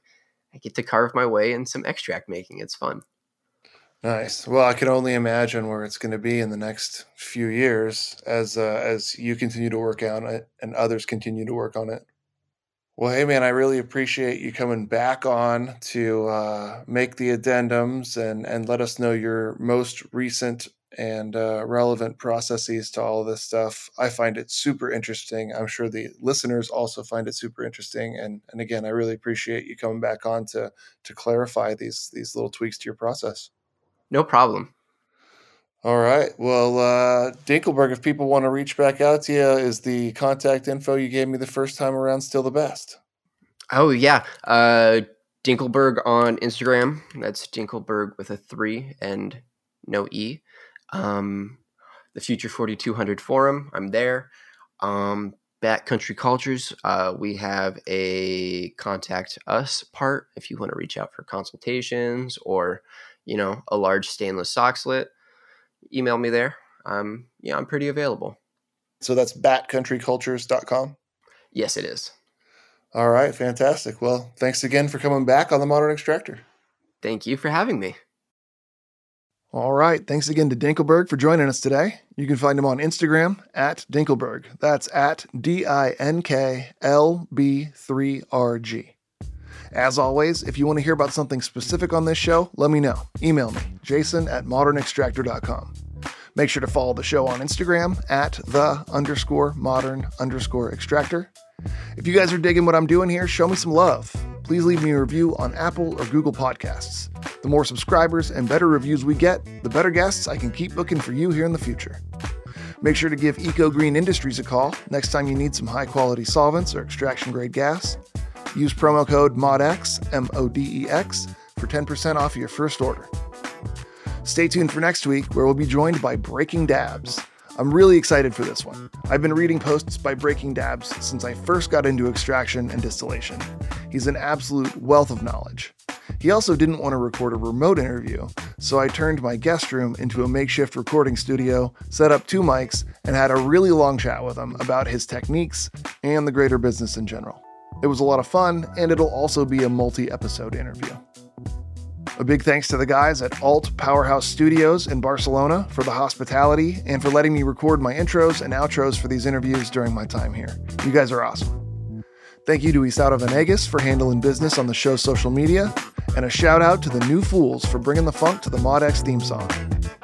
[SPEAKER 2] I get to carve my way in some extract making. It's fun.
[SPEAKER 1] Nice. Well, I can only imagine where it's going to be in the next few years as uh, as you continue to work on it and others continue to work on it. Well, hey man, I really appreciate you coming back on to uh, make the addendums and and let us know your most recent and uh, relevant processes to all this stuff. I find it super interesting. I'm sure the listeners also find it super interesting. And and again, I really appreciate you coming back on to to clarify these these little tweaks to your process.
[SPEAKER 2] No problem.
[SPEAKER 1] All right. Well, uh, Dinkelberg, if people want to reach back out to you, is the contact info you gave me the first time around still the best?
[SPEAKER 2] Oh yeah, uh, Dinkelberg on Instagram. That's Dinkelberg with a three and no e um, the Future 4200 forum. I'm there. Um, Bat Country Cultures, uh, we have a contact us part if you want to reach out for consultations or, you know, a large stainless Soxhlet. Email me there. Um, yeah, I'm pretty available.
[SPEAKER 1] So that's batcountrycultures.com?
[SPEAKER 2] Yes, it is.
[SPEAKER 1] All right, fantastic. Well, thanks again for coming back on the Modern Extractor.
[SPEAKER 2] Thank you for having me.
[SPEAKER 1] All right. Thanks again to Dinkelberg for joining us today. You can find him on Instagram at Dinkelberg. That's at D I N K L B 3 R G. As always, if you want to hear about something specific on this show, let me know. Email me, jason at modernextractor.com. Make sure to follow the show on Instagram at the underscore modern underscore extractor. If you guys are digging what I'm doing here, show me some love. Please leave me a review on Apple or Google Podcasts. The more subscribers and better reviews we get, the better guests I can keep booking for you here in the future. Make sure to give Eco Green Industries a call next time you need some high quality solvents or extraction grade gas. Use promo code MODEX, M O D E X, for 10% off your first order. Stay tuned for next week, where we'll be joined by Breaking Dabs. I'm really excited for this one. I've been reading posts by Breaking Dabs since I first got into extraction and distillation. He's an absolute wealth of knowledge. He also didn't want to record a remote interview, so I turned my guest room into a makeshift recording studio, set up two mics, and had a really long chat with him about his techniques and the greater business in general. It was a lot of fun, and it'll also be a multi episode interview. A big thanks to the guys at Alt Powerhouse Studios in Barcelona for the hospitality and for letting me record my intros and outros for these interviews during my time here. You guys are awesome. Thank you to Isauta Venegas for handling business on the show's social media, and a shout out to the New Fools for bringing the funk to the ModX theme song.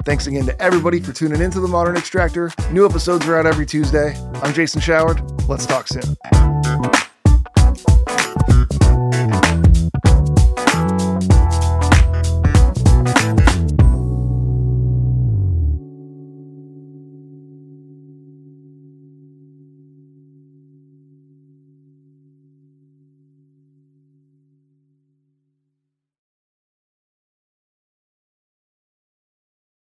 [SPEAKER 1] Thanks again to everybody for tuning into the Modern Extractor. New episodes are out every Tuesday. I'm Jason Showard. Let's talk soon.